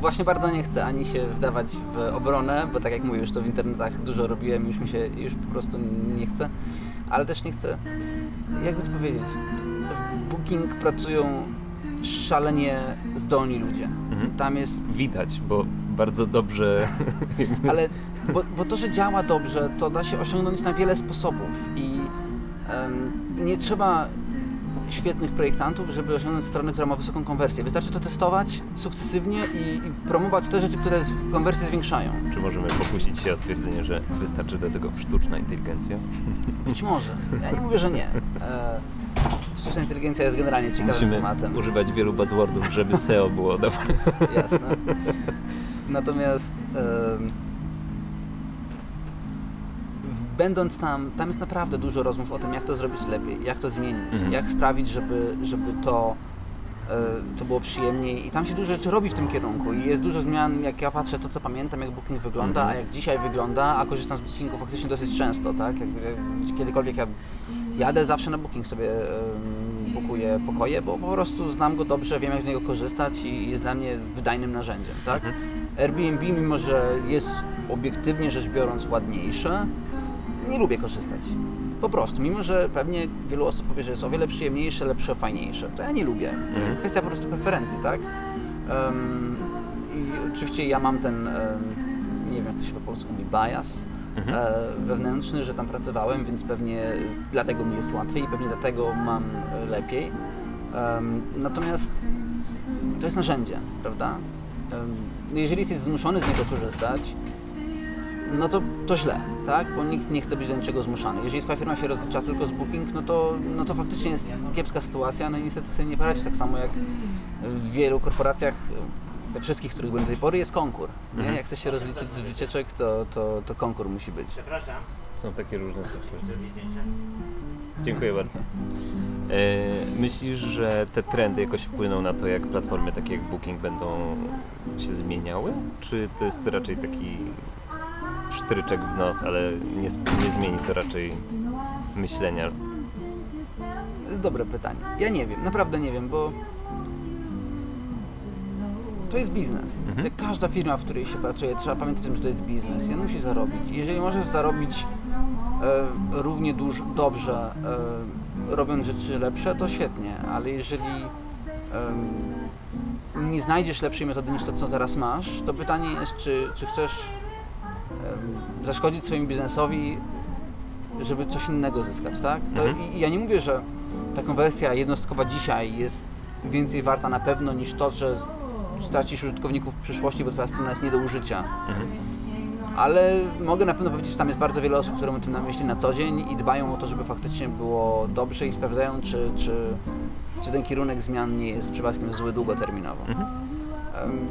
Właśnie bardzo nie chcę ani się wdawać w obronę, bo tak jak mówię, już to w internetach dużo robiłem, już mi się już po prostu nie chce, ale też nie chcę, jakby to powiedzieć, w Booking pracują szalenie zdolni ludzie. Mhm. Tam jest Widać, bo bardzo dobrze... Ale bo, bo to, że działa dobrze, to da się osiągnąć na wiele sposobów i em, nie trzeba świetnych projektantów, żeby osiągnąć stronę, która ma wysoką konwersję. Wystarczy to testować sukcesywnie i, i promować te rzeczy, które konwersję zwiększają. Czy możemy pokusić się o stwierdzenie, że wystarczy do tego sztuczna inteligencja? Być może. Ja nie mówię, że nie. E, sztuczna inteligencja jest generalnie ciekawym Musimy tematem. używać wielu buzzwordów, żeby SEO było dobre. Jasne. Natomiast będąc tam, tam jest naprawdę dużo rozmów o tym, jak to zrobić lepiej, jak to zmienić, Mhm. jak sprawić, żeby, żeby to, e, to było przyjemniej. I tam się dużo rzeczy robi w tym kierunku. I jest dużo zmian, jak ja patrzę, to co pamiętam, jak Booking wygląda, Mhm. a jak dzisiaj wygląda, a korzystam z Bookingu faktycznie dosyć często, tak? Jak, jak, kiedykolwiek ja jadę, zawsze na Booking sobie um, bukuję pokoje, bo po prostu znam go dobrze, wiem jak z niego korzystać i jest dla mnie wydajnym narzędziem, tak? Airbnb, mimo że jest obiektywnie rzecz biorąc ładniejsze, nie lubię korzystać. Po prostu, mimo że pewnie wielu osób powie, że jest o wiele przyjemniejsze, lepsze, fajniejsze, to ja nie lubię. Mhm. Kwestia po prostu preferencji, tak? Em, I oczywiście ja mam ten, em, nie wiem jak to się po polsku mówi, bias Mhm. e, wewnętrzny, że tam pracowałem, więc pewnie dlatego mi jest łatwiej i pewnie dlatego mam lepiej. Natomiast to jest narzędzie, prawda? Em, jeżeli jesteś zmuszony z niego korzystać, no to, to źle, tak? Bo nikt nie chce być do niczego zmuszany. Jeżeli twoja firma się rozlicza tylko z Booking, no to, no to faktycznie jest kiepska sytuacja, no i niestety sobie nie poradzisz tak samo jak w wielu korporacjach, we wszystkich, których byłem do tej pory, jest konkurs. Nie? Mhm. Jak chcesz się rozliczyć z wycieczek, to, to, to konkurs musi być. Są takie różne rzeczy. Dziękuję bardzo. E, myślisz, że te trendy jakoś wpłyną na to, jak platformy takie jak Booking będą się zmieniały? Czy to jest raczej taki sztryczek w nos, ale nie, nie zmieni to raczej myślenia? To jest dobre pytanie. Ja nie wiem, naprawdę nie wiem, bo to jest biznes. Mhm. Jak każda firma, w której się pracuje, trzeba pamiętać o tym, że to jest biznes i on musi zarobić. Jeżeli możesz zarobić e, równie duż, dobrze, e, robiąc rzeczy lepsze, to świetnie, ale jeżeli em, nie znajdziesz lepszej metody niż to, co teraz masz, to pytanie jest, czy, czy chcesz em, zaszkodzić swojemu biznesowi, żeby coś innego zyskać, tak? To, Mhm. i, I ja nie mówię, że ta konwersja jednostkowa dzisiaj jest więcej warta na pewno niż to, że stracisz użytkowników w przyszłości, bo twoja strona jest nie do użycia. Mhm. Ale mogę na pewno powiedzieć, że tam jest bardzo wiele osób, które mają tym na myśli na co dzień i dbają o to, żeby faktycznie było dobrze i sprawdzają, czy, czy, czy ten kierunek zmian nie jest przypadkiem zły długoterminowo. Mhm.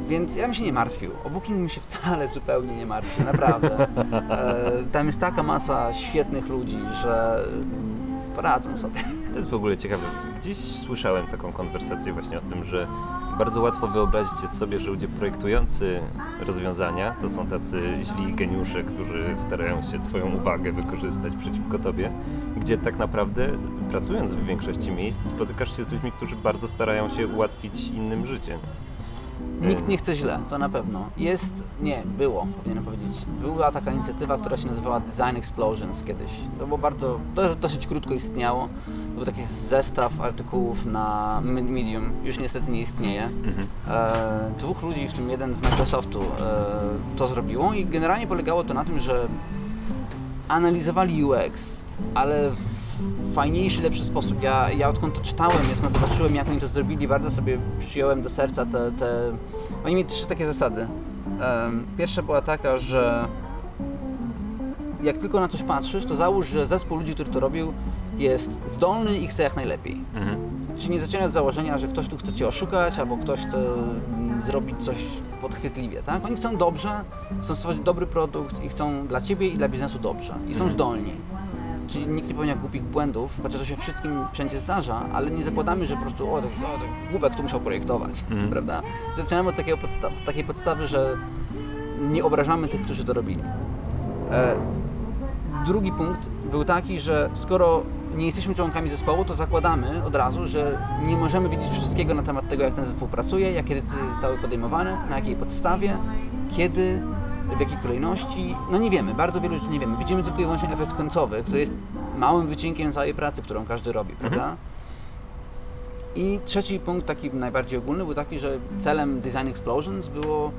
Więc ja bym się nie martwił. O Booking bym się wcale zupełnie nie martwił, naprawdę. E, Tam jest taka masa świetnych ludzi, że poradzą sobie. To jest w ogóle ciekawe. Gdzieś słyszałem taką konwersację właśnie o tym, że bardzo łatwo wyobrazić sobie, że ludzie projektujący rozwiązania to są tacy źli geniusze, którzy starają się Twoją uwagę wykorzystać przeciwko Tobie, gdzie tak naprawdę pracując w większości miejsc spotykasz się z ludźmi, którzy bardzo starają się ułatwić innym życie. Nikt nie chce źle, to na pewno. Jest, nie, było, powinienem powiedzieć. Była taka inicjatywa, która się nazywała Design Explosions kiedyś. To było bardzo, to dosyć krótko istniało. To był taki zestaw artykułów na Me- Medium, już niestety nie istnieje. Mhm. E, dwóch ludzi, w tym jeden z Microsoftu, e, to zrobiło i generalnie polegało to na tym, że analizowali UX, ale w fajniejszy, lepszy sposób. Ja, ja odkąd to czytałem, jak zobaczyłem, jak oni to zrobili, bardzo sobie przyjąłem do serca te... te... Oni mieli trzy takie zasady. Em, Pierwsza była taka, że jak tylko na coś patrzysz, to załóż, że zespół ludzi, który to robił, jest zdolny i chce jak najlepiej. Mhm. Czyli nie zaczynać od założenia, że ktoś tu chce cię oszukać, albo ktoś chce mm, zrobić coś podchwytliwie, tak? Oni chcą dobrze, chcą stworzyć dobry produkt i chcą dla ciebie i dla biznesu dobrze. I są Mhm. zdolni. Czyli nikt nie popełnia głupich błędów, chociaż to się wszystkim wszędzie zdarza, ale nie zakładamy, że po prostu o, to, o, to głupek tu musiał projektować, Mhm. prawda? Zaczynamy od takiego podsta- takiej podstawy, że nie obrażamy tych, którzy to robili. E, drugi punkt był taki, że skoro nie jesteśmy członkami zespołu, to zakładamy od razu, że nie możemy wiedzieć wszystkiego na temat tego, jak ten zespół pracuje, jakie decyzje zostały podejmowane, na jakiej podstawie, kiedy, w jakiej kolejności. No nie wiemy, bardzo wielu rzeczy nie wiemy. Widzimy tylko i wyłącznie efekt końcowy, który jest małym wycinkiem całej pracy, którą każdy robi, prawda? I trzeci punkt, taki najbardziej ogólny, był taki, że celem Design Explosions było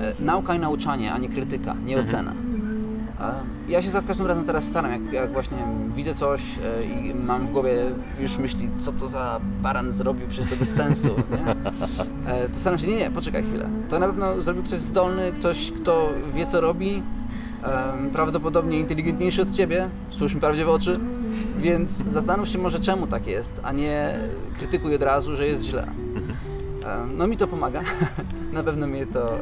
e, nauka i nauczanie, a nie krytyka, nie ocena. Ja się za każdym razem teraz staram, jak, jak właśnie widzę coś e, i mam w głowie już myśli, co to za baran zrobił, przecież to bez sensu, nie? E, to staram się, nie, nie, poczekaj chwilę. To na pewno zrobił ktoś zdolny, ktoś, kto wie, co robi, prawdopodobnie inteligentniejszy od ciebie, spójrz mi prawdzie w oczy, więc zastanów się może, czemu tak jest, a nie krytykuj od razu, że jest źle. No mi to pomaga. Na pewno mnie to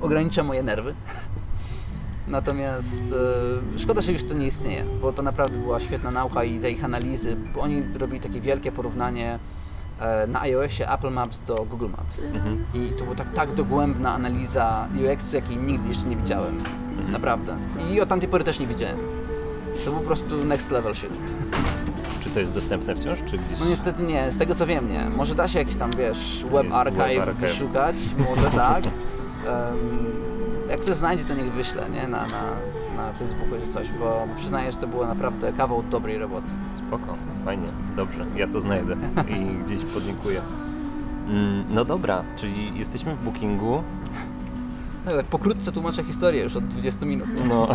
ogranicza moje nerwy. Natomiast e, szkoda, że już to nie istnieje, bo to naprawdę była świetna nauka i te ich analizy. bo Oni robili takie wielkie porównanie e, na iOSie Apple Maps do Google Maps. Mhm. I to była tak, tak dogłębna analiza UX-u, jakiej nigdy jeszcze nie widziałem. Naprawdę. I od tamtej pory też nie widziałem. To był po prostu next level shit. Czy to jest dostępne wciąż, czy gdzieś? No niestety nie, z tego co wiem nie. Może da się jakiś tam, wiesz, web Jest archive, web archive. wyszukać, może tak. Em, jak ktoś znajdzie, to niech wyśle, nie? Na, na, na Facebooku czy coś, bo przyznaję, że to było naprawdę kawał dobrej roboty. Spoko, fajnie, dobrze, ja to znajdę i gdzieś podlinkuję. Mm, No dobra, czyli jesteśmy w bookingu. No, tak pokrótce tłumaczę historię już od 20 minut. Nie? No.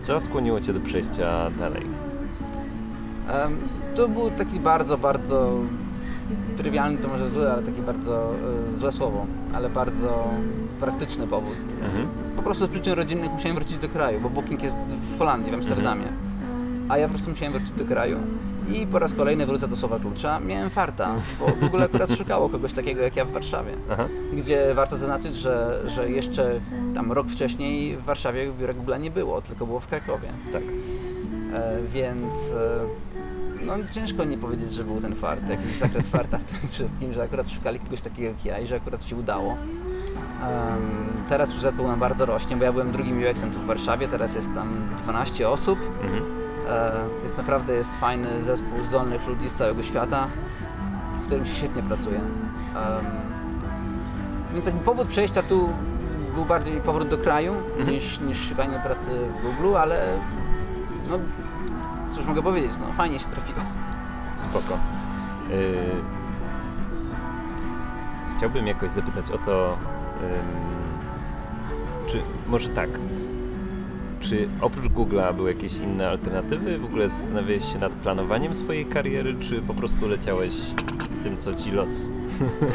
Co skłoniło Cię do przejścia dalej? To był taki bardzo, bardzo trywialny, to może złe, ale taki bardzo e, złe słowo, ale bardzo praktyczny powód. Mhm. Po prostu z przyczyn rodzinnych musiałem wrócić do kraju, bo booking jest w Holandii, w Amsterdamie. A ja po prostu musiałem wrócić do kraju. I po raz kolejny wrócę do słowa klucza. Miałem farta, bo Google akurat szukało kogoś takiego jak ja w Warszawie. Aha. Gdzie warto zaznaczyć, że, że jeszcze tam rok wcześniej w Warszawie biura Google nie było, tylko było w Krakowie. Tak. E, więc e, no, ciężko nie powiedzieć, że był ten fart, jakiś zakres farta w tym wszystkim, że akurat szukali kogoś takiego jak ja i że akurat się udało. Em, teraz już zespół nam bardzo rośnie, bo ja byłem drugim UX-em tu w Warszawie, teraz jest tam 12 osób, Mhm. e, więc naprawdę jest fajny zespół zdolnych ludzi z całego świata, w którym się świetnie pracuje. Em, więc taki powód przejścia tu był bardziej powrót do kraju Mhm. niż, niż szukanie pracy w Google, ale no, cóż mogę powiedzieć, no fajnie się trafiło. Spoko. Y, Chciałbym jakoś zapytać o to, czy może tak, czy oprócz Google'a były jakieś inne alternatywy? W ogóle zastanawiałeś się nad planowaniem swojej kariery, czy po prostu leciałeś z tym, co ci los?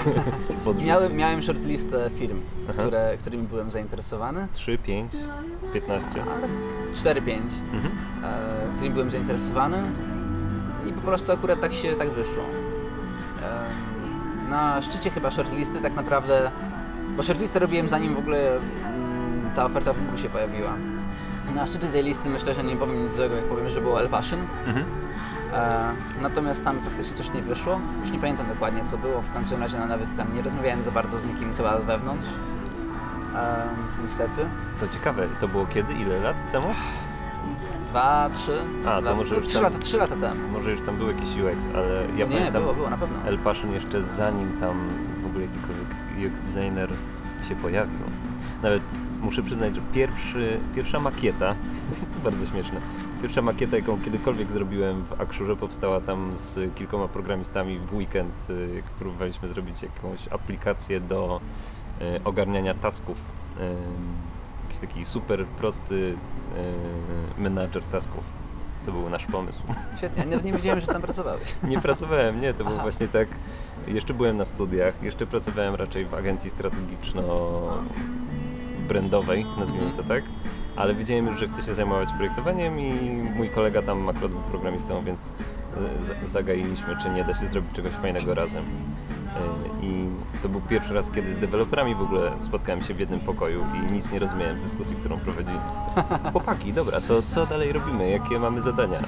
Miałem, miałem shortlistę firm, Aha. które, którymi byłem zainteresowany, 3, 5, 15. ale 4-5, Mhm. e, którymi byłem zainteresowany i po prostu akurat tak się tak wyszło. E, na szczycie chyba shortlisty tak naprawdę, bo shortlistę robiłem zanim w ogóle mm, ta oferta w Google się pojawiła. Na szczycie tej listy myślę, że nie powiem nic złego, jak powiem, że było El Passion. Mhm. E, natomiast tam faktycznie coś nie wyszło. Już nie pamiętam dokładnie co było. W każdym razie no, nawet tam nie rozmawiałem za bardzo z nikim chyba wewnątrz. Niestety. To ciekawe, to było kiedy? Ile lat temu? Dwa, trzy. A, to może już trzy, tam- lata, trzy lata temu. Może już tam był jakiś UX, ale ja nie, pamiętam było, było na pewno. El Passion jeszcze zanim tam w ogóle jakikolwiek UX designer się pojawił. Nawet muszę przyznać, że pierwszy, pierwsza makieta, to bardzo śmieszne, pierwsza makieta, jaką kiedykolwiek zrobiłem w Akshurze powstała tam z kilkoma programistami w weekend, y, jak próbowaliśmy zrobić jakąś aplikację do ogarniania tasków. Y, Jakiś taki super prosty y, menadżer tasków. To był nasz pomysł. Świetnie, nawet nie wiedziałem, że tam pracowałeś. Nie pracowałem, nie, to było Aha. właśnie tak. jeszcze byłem na studiach, jeszcze pracowałem raczej w agencji strategiczno-brandowej, nazwijmy to tak, ale wiedziałem już, że chcę się zajmować projektowaniem i mój kolega tam akurat był programistą, więc e, za- zagailiśmy, czy nie da się zrobić czegoś fajnego razem. E, I to był pierwszy raz, kiedy z deweloperami w ogóle spotkałem się w jednym pokoju i nic nie rozumiałem z dyskusji, którą prowadzili. Chłopaki, dobra, to co dalej robimy? Jakie mamy zadania? E,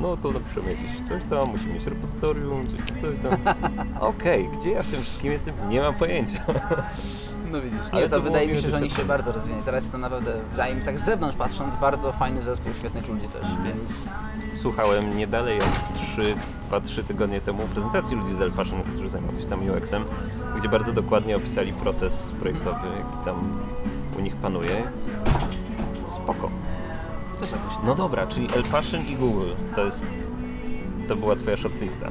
No to napiszemy jakieś coś tam, musimy mieć repozytorium, coś coś tam. Okej, gdzie ja w tym wszystkim jestem? Nie mam pojęcia. No widzisz, Ale nie, to to, było wydaje mi się, że oni się bardzo rozwinęli. Teraz jest to naprawdę, wydaje mi tak z zewnątrz patrząc, bardzo fajny zespół świetnych ludzi też, więc Słuchałem nie dalej jak 2-3 tygodnie temu prezentacji ludzi z El Passion, którzy zajmują się tam UX-em, gdzie bardzo dokładnie opisali proces projektowy, jaki tam u nich panuje. Spoko. No dobra, czyli El Passion i Google to jest. To była twoja shortlista.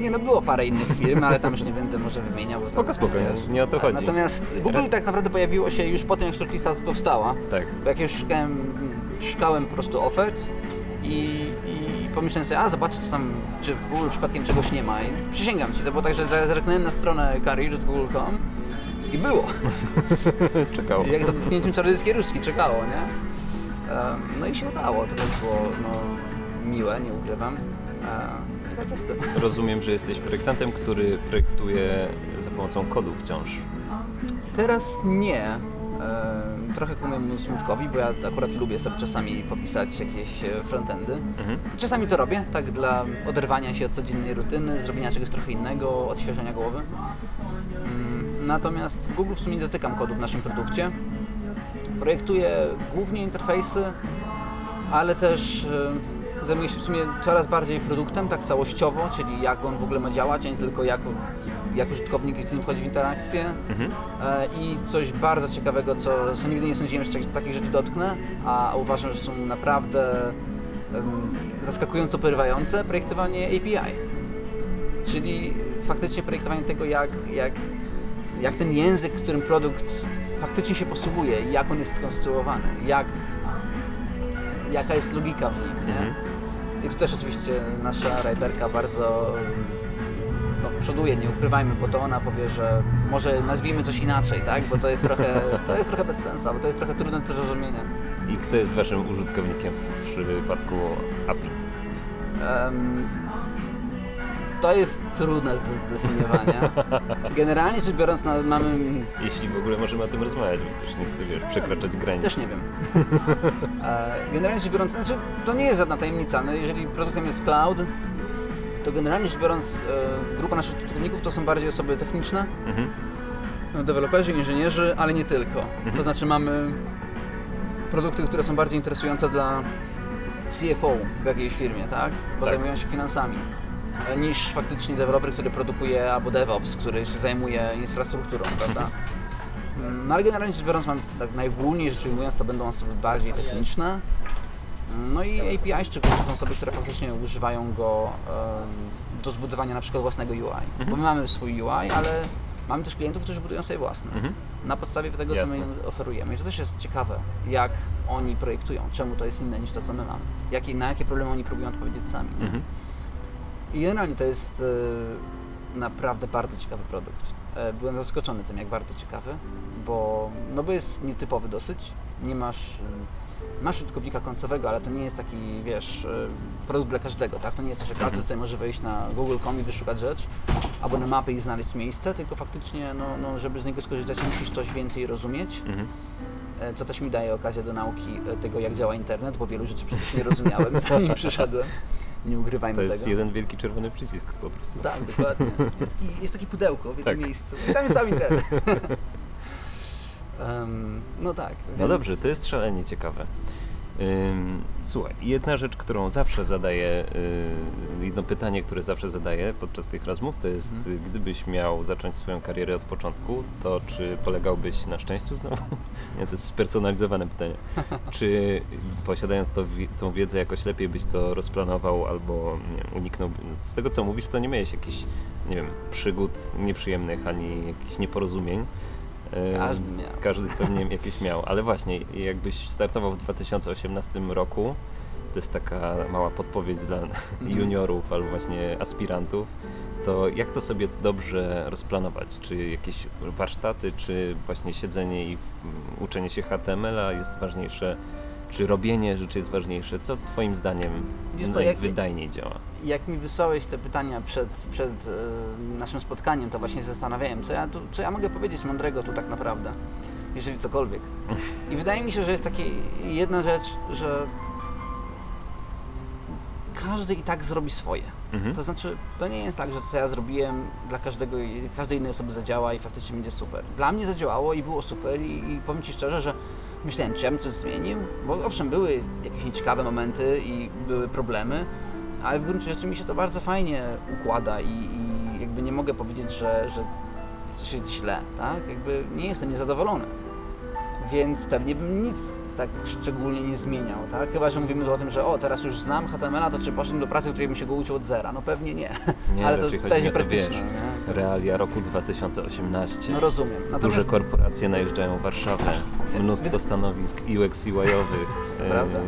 Nie, no było parę innych firm, ale tam już nie będę może wymieniał. Spoko, spoko, wiesz. nie o to chodzi. Natomiast Google tak naprawdę pojawiło się już po tym, jak shortlista powstała. Tak. Bo jak już szukałem, szukałem po prostu ofert i, i pomyślałem sobie, a zobaczę co tam, czy w Google przypadkiem czegoś nie ma. I przysięgam Ci, to było tak, że zerknąłem na stronę career z google.com i było. Czekał. I jak za dotknięciem czarodziejskiej różdżki czekało, nie? No i się udało, to też było no, miłe, nie ukrywam. I tak jestem. Rozumiem, że jesteś projektantem, który projektuje za pomocą kodu wciąż. Teraz nie. E, Trochę ku mojemu smutkowi, bo ja akurat lubię sobie czasami popisać jakieś e, frontendy. Mhm. Czasami to robię, tak dla oderwania się od codziennej rutyny, zrobienia czegoś trochę innego, odświeżenia głowy. Mm, Natomiast w Google w sumie nie dotykam kodu w naszym produkcie. Projektuję głównie interfejsy, ale też e, zajmuję się w sumie coraz bardziej produktem, tak całościowo, czyli jak on w ogóle ma działać, a nie tylko jak, jak użytkownik z nim wchodzi w interakcję. Mhm. E, I coś bardzo ciekawego, co, co nigdy nie sądziłem, że takich- takich rzeczy dotknę, a uważam, że są naprawdę em, zaskakująco porywające, projektowanie API. Czyli faktycznie projektowanie tego, jak, jak, jak ten język, którym produkt faktycznie się posługuje, jak on jest skonstruowany, jak, jaka jest logika w nim. Nie? Mhm. I tu też oczywiście nasza writerka bardzo no, przoduje, nie ukrywajmy, bo to ona powie, że może nazwijmy coś inaczej, tak? Bo to jest trochę, to jest trochę bez sensu, bo to jest trochę trudne do zrozumienia. I kto jest waszym użytkownikiem w przypadku API? Em, to jest trudne do zdefiniowania. Generalnie rzecz biorąc, no, mamy... Jeśli w ogóle możemy o tym rozmawiać, bo też nie chcę, wiesz, przekraczać granic. Też nie wiem. E, Generalnie rzecz biorąc, znaczy, to nie jest żadna tajemnica. No, jeżeli produktem jest cloud, to generalnie rzecz biorąc, e, grupa naszych użytkowników to są bardziej osoby techniczne, Mhm. No, deweloperzy, inżynierzy, ale nie tylko. Mhm. To znaczy mamy produkty, które są bardziej interesujące dla CFO w jakiejś firmie, tak? Bo Tak. zajmują się finansami. E, Niż faktycznie deweloper, który produkuje, albo DevOps, który się zajmuje infrastrukturą, prawda? Mm, No ale generalnie rzecz biorąc, mam tak najogólniej rzecz ujmując, to będą osoby bardziej techniczne. No i API szczególnie to są osoby, które faktycznie używają go em, do zbudowania na przykład własnego UI. Bo my mamy swój UI, ale mamy też klientów, którzy budują sobie własne. Mhm. Na podstawie tego, co my Jasne. im oferujemy. I to też jest ciekawe, jak oni projektują, czemu to jest inne niż to, co my mamy. Jakie, na jakie problemy oni próbują odpowiedzieć sami. Mhm. I generalnie to jest e, naprawdę bardzo ciekawy produkt. E, byłem zaskoczony tym, jak bardzo ciekawy, bo, no bo jest nietypowy dosyć. Nie masz, e, masz użytkownika końcowego, ale to nie jest taki, wiesz, produkt dla każdego, tak? To nie jest to, że każdy sobie może wejść na google.com i wyszukać rzecz, albo na mapę i znaleźć miejsce, tylko faktycznie, no, no, żeby z niego skorzystać, musisz coś więcej rozumieć. Mhm. Co też mi daje okazję do nauki tego, jak działa internet, bo wielu rzeczy przecież nie rozumiałem, zanim przyszedłem. Nie ukrywajmy To tego. jest jeden wielki czerwony przycisk po prostu. Tak, dokładnie. Jest, taki, jest takie pudełko w jednym Tak. miejscu. I tam jest sam internet. Em, no tak. No więc- dobrze, to jest szalenie ciekawe. Słuchaj, jedna rzecz, którą zawsze zadaję, y, jedno pytanie, które zawsze zadaję podczas tych rozmów, to jest, y, gdybyś miał zacząć swoją karierę od początku, to czy polegałbyś na szczęściu znowu? Nie, to jest spersonalizowane pytanie. Czy posiadając to, tą wiedzę jakoś lepiej byś to rozplanował albo nie, uniknął? Z tego co mówisz, to nie miałeś jakichś, nie wiem, przygód nieprzyjemnych ani jakichś nieporozumień. Każdy miał. każdy pewnie jakieś miał, ale właśnie, jakbyś startował w 2018 roku, to jest taka mała podpowiedź dla Mhm. juniorów albo właśnie aspirantów, to jak to sobie dobrze rozplanować? Czy jakieś warsztaty, czy właśnie siedzenie i uczenie się HTML-a jest ważniejsze? Czy robienie rzeczy jest ważniejsze? Co Twoim zdaniem Wiesz co, jak- najwydajniej działa? Jak mi wysłałeś te pytania przed, przed e, naszym spotkaniem, to właśnie zastanawiałem, co ja, tu, co ja mogę powiedzieć mądrego tu tak naprawdę, jeżeli cokolwiek. I wydaje mi się, że jest taka jedna rzecz, że każdy i tak zrobi swoje. Mhm. To znaczy, to nie jest tak, że to co ja zrobiłem dla każdego, i- każdej innej osoby zadziała i faktycznie będzie super. Dla mnie zadziałało i było super i, i powiem Ci szczerze, że myślałem, czy ja bym coś zmienił, bo owszem, były jakieś nieciekawe momenty i były problemy, ale w gruncie rzeczy mi się to bardzo fajnie układa i, i jakby nie mogę powiedzieć, że, że coś jest źle, tak? Jakby nie jestem niezadowolony. Więc pewnie bym nic tak szczególnie nie zmieniał, tak? Chyba, że mówimy tu o tym, że o, teraz już znam HTML-a, to czy poszedłem do pracy, w której bym się go uczył od zera? No pewnie nie. Nie, Ale to będzie wiesz, praktyczne? Realia roku 2018. No rozumiem. Duże Natomiast korporacje najeżdżają w Warszawę, mnóstwo stanowisk UX i Y-owych. e, Prawda.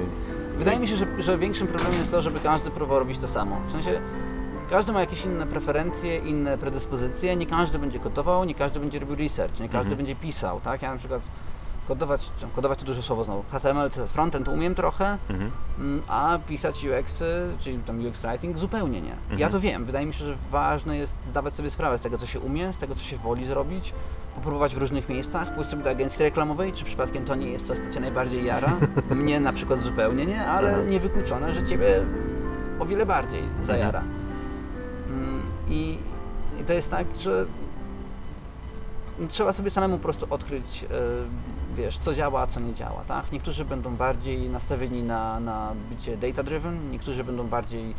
wydaje mi się, że, że większym problemem jest to, żeby każdy próbował robić to samo. W sensie każdy ma jakieś inne preferencje, inne predyspozycje, nie każdy będzie kodował, nie każdy będzie robił research, nie każdy Mhm. będzie pisał, tak? Ja na przykład kodować, kodować to duże słowo znowu, HTML, frontend umiem trochę, Mhm. Mm, a pisać UX, czyli tam UX writing zupełnie nie. Ja Mhm. to wiem. Wydaje mi się, że ważne jest zdawać sobie sprawę z tego, co się umie, z tego, co się woli zrobić, popróbować w różnych miejscach, pójść sobie do agencji reklamowej, czy przypadkiem to nie jest coś, co cię najbardziej jara. Mnie na przykład zupełnie nie, ale Aha. niewykluczone, że ciebie o wiele bardziej zajara. Mm, I, I to jest tak, że trzeba sobie samemu po prostu odkryć, e, wiesz, co działa, a co nie działa, tak? Niektórzy będą bardziej nastawieni na, na bycie data-driven, niektórzy będą bardziej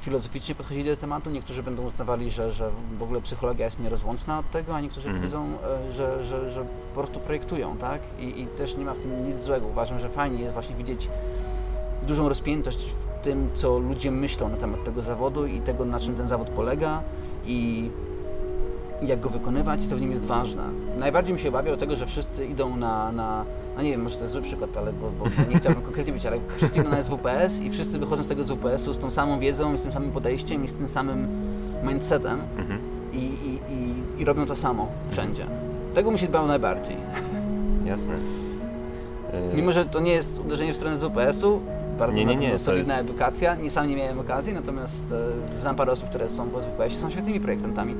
filozoficznie podchodzili do tematu, niektórzy będą uznawali, że, że w ogóle psychologia jest nierozłączna od tego, a niektórzy Mhm. powiedzą, e, że, że, że po prostu projektują, tak? I, I też nie ma w tym nic złego. Uważam, że fajnie jest właśnie widzieć dużą rozpiętość w tym, co ludzie myślą na temat tego zawodu i tego, na czym ten zawód polega i i jak go wykonywać, co w nim jest ważne. Najbardziej mi się obawia o tego, że wszyscy idą na, na no nie wiem, może to jest zły przykład, ale bo, bo nie chciałbym konkretnie być, ale wszyscy idą na SWPS i wszyscy wychodzą z tego SWPS-u z tą samą wiedzą i z tym samym podejściem i z tym samym mindsetem Mhm. i, i, i, i robią to samo wszędzie. Tego mi się dbało najbardziej. Jasne. E, Mimo, że to nie jest uderzenie w stronę ZUPS-u, bardzo Nie, nie, nie, solidna jest- edukacja. Nie sam nie miałem okazji, natomiast e, znam parę osób, które są po ZUPS-ie, są świetnymi projektantami.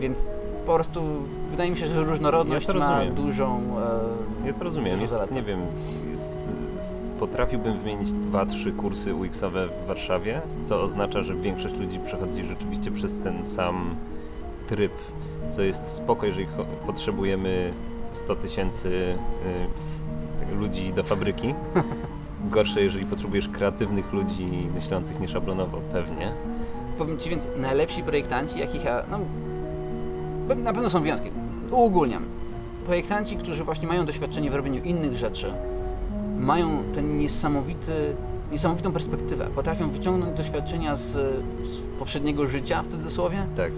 Więc po prostu wydaje mi się, że różnorodność Ja ma dużą. E, Ja to rozumiem. Jest, nie wiem, jest, potrafiłbym wymienić dwa, trzy kursy UX-owe w Warszawie, co oznacza, że większość ludzi przechodzi rzeczywiście przez ten sam tryb, co jest spoko, jeżeli potrzebujemy 100 tysięcy y, tak, ludzi do fabryki. Gorsze, jeżeli potrzebujesz kreatywnych ludzi myślących nieszablonowo, pewnie. powiem Ci więcej, najlepsi projektanci, jakich ja. No, na pewno są wyjątki. Uogólniam. Projektanci, którzy właśnie mają doświadczenie w robieniu innych rzeczy, mają ten niesamowity, niesamowitą perspektywę. Potrafią wyciągnąć doświadczenia z, z poprzedniego życia, w cudzysłowie, Tak.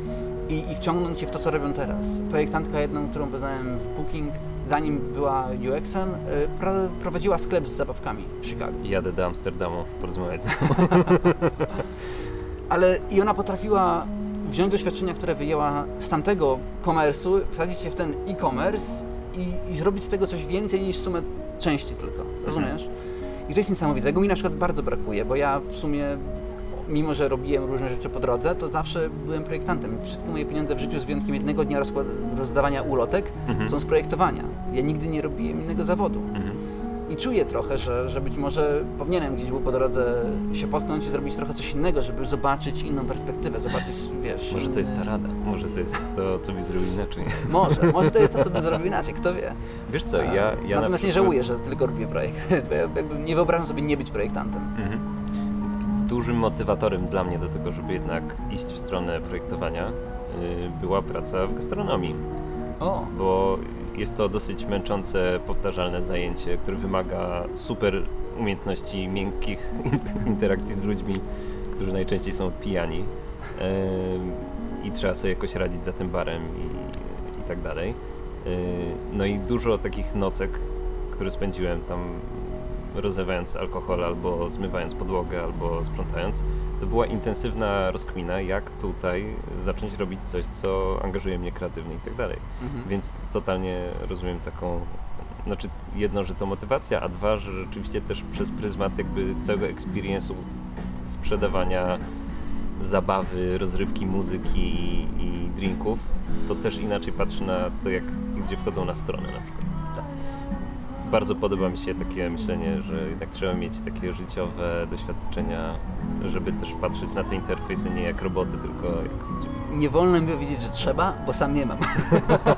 i, i wciągnąć je w to, co robią teraz. Projektantka jedną, którą poznałem w Booking, zanim była UX-em, y, pro, prowadziła sklep z zabawkami w Chicago. Jadę do Amsterdamu porozmawiać. Ale i ona potrafiła wziąć doświadczenia, które wyjęła z tamtego komersu, wsadzić je w ten e-commerce i, i zrobić z tego coś więcej niż sumę części tylko. Rozumiesz? I to jest niesamowite. Tego mi na przykład bardzo brakuje, bo ja w sumie, mimo że robiłem różne rzeczy po drodze, to zawsze byłem projektantem. Wszystkie moje pieniądze w życiu, z wyjątkiem jednego dnia rozdawania ulotek, Mhm. są z projektowania. Ja nigdy nie robiłem innego zawodu. Mhm. I czuję trochę, że, że być może powinienem gdzieś był po drodze się potknąć i zrobić trochę coś innego, żeby zobaczyć inną perspektywę, zobaczyć, wiesz... Może to jest ta rada, może to jest to, co byś zrobił inaczej. Może, może to jest to, co bym zrobił inaczej, kto wie. Wiesz co, ja, ja na Natomiast nie przykład- żałuję, że tylko robię projekt. Bo ja jakby nie wyobrażam sobie nie być projektantem. Mhm. Dużym motywatorem dla mnie do tego, żeby jednak iść w stronę projektowania, y, była praca w gastronomii, O, bo jest to dosyć męczące, powtarzalne zajęcie, które wymaga super umiejętności miękkich interakcji z ludźmi, którzy najczęściej są pijani i trzeba sobie jakoś radzić za tym barem i, i tak dalej. No i dużo takich nocek, które spędziłem tam rozlewając alkohol albo zmywając podłogę albo sprzątając, to była intensywna rozkmina, jak tutaj zacząć robić coś, co angażuje mnie kreatywnie i tak dalej. Mhm. Więc totalnie rozumiem taką, znaczy jedno, że to motywacja, a dwa, że rzeczywiście też przez pryzmat jakby całego experience'u sprzedawania zabawy, rozrywki, muzyki i, drinków, to też inaczej patrzę na to, jak ludzie wchodzą na stronę na przykład. Bardzo podoba mi się takie myślenie, że jednak trzeba mieć takie życiowe doświadczenia, żeby też patrzeć na te interfejsy nie jak roboty, tylko jak ludzie. Nie wolno mi powiedzieć, że trzeba, bo sam nie mam.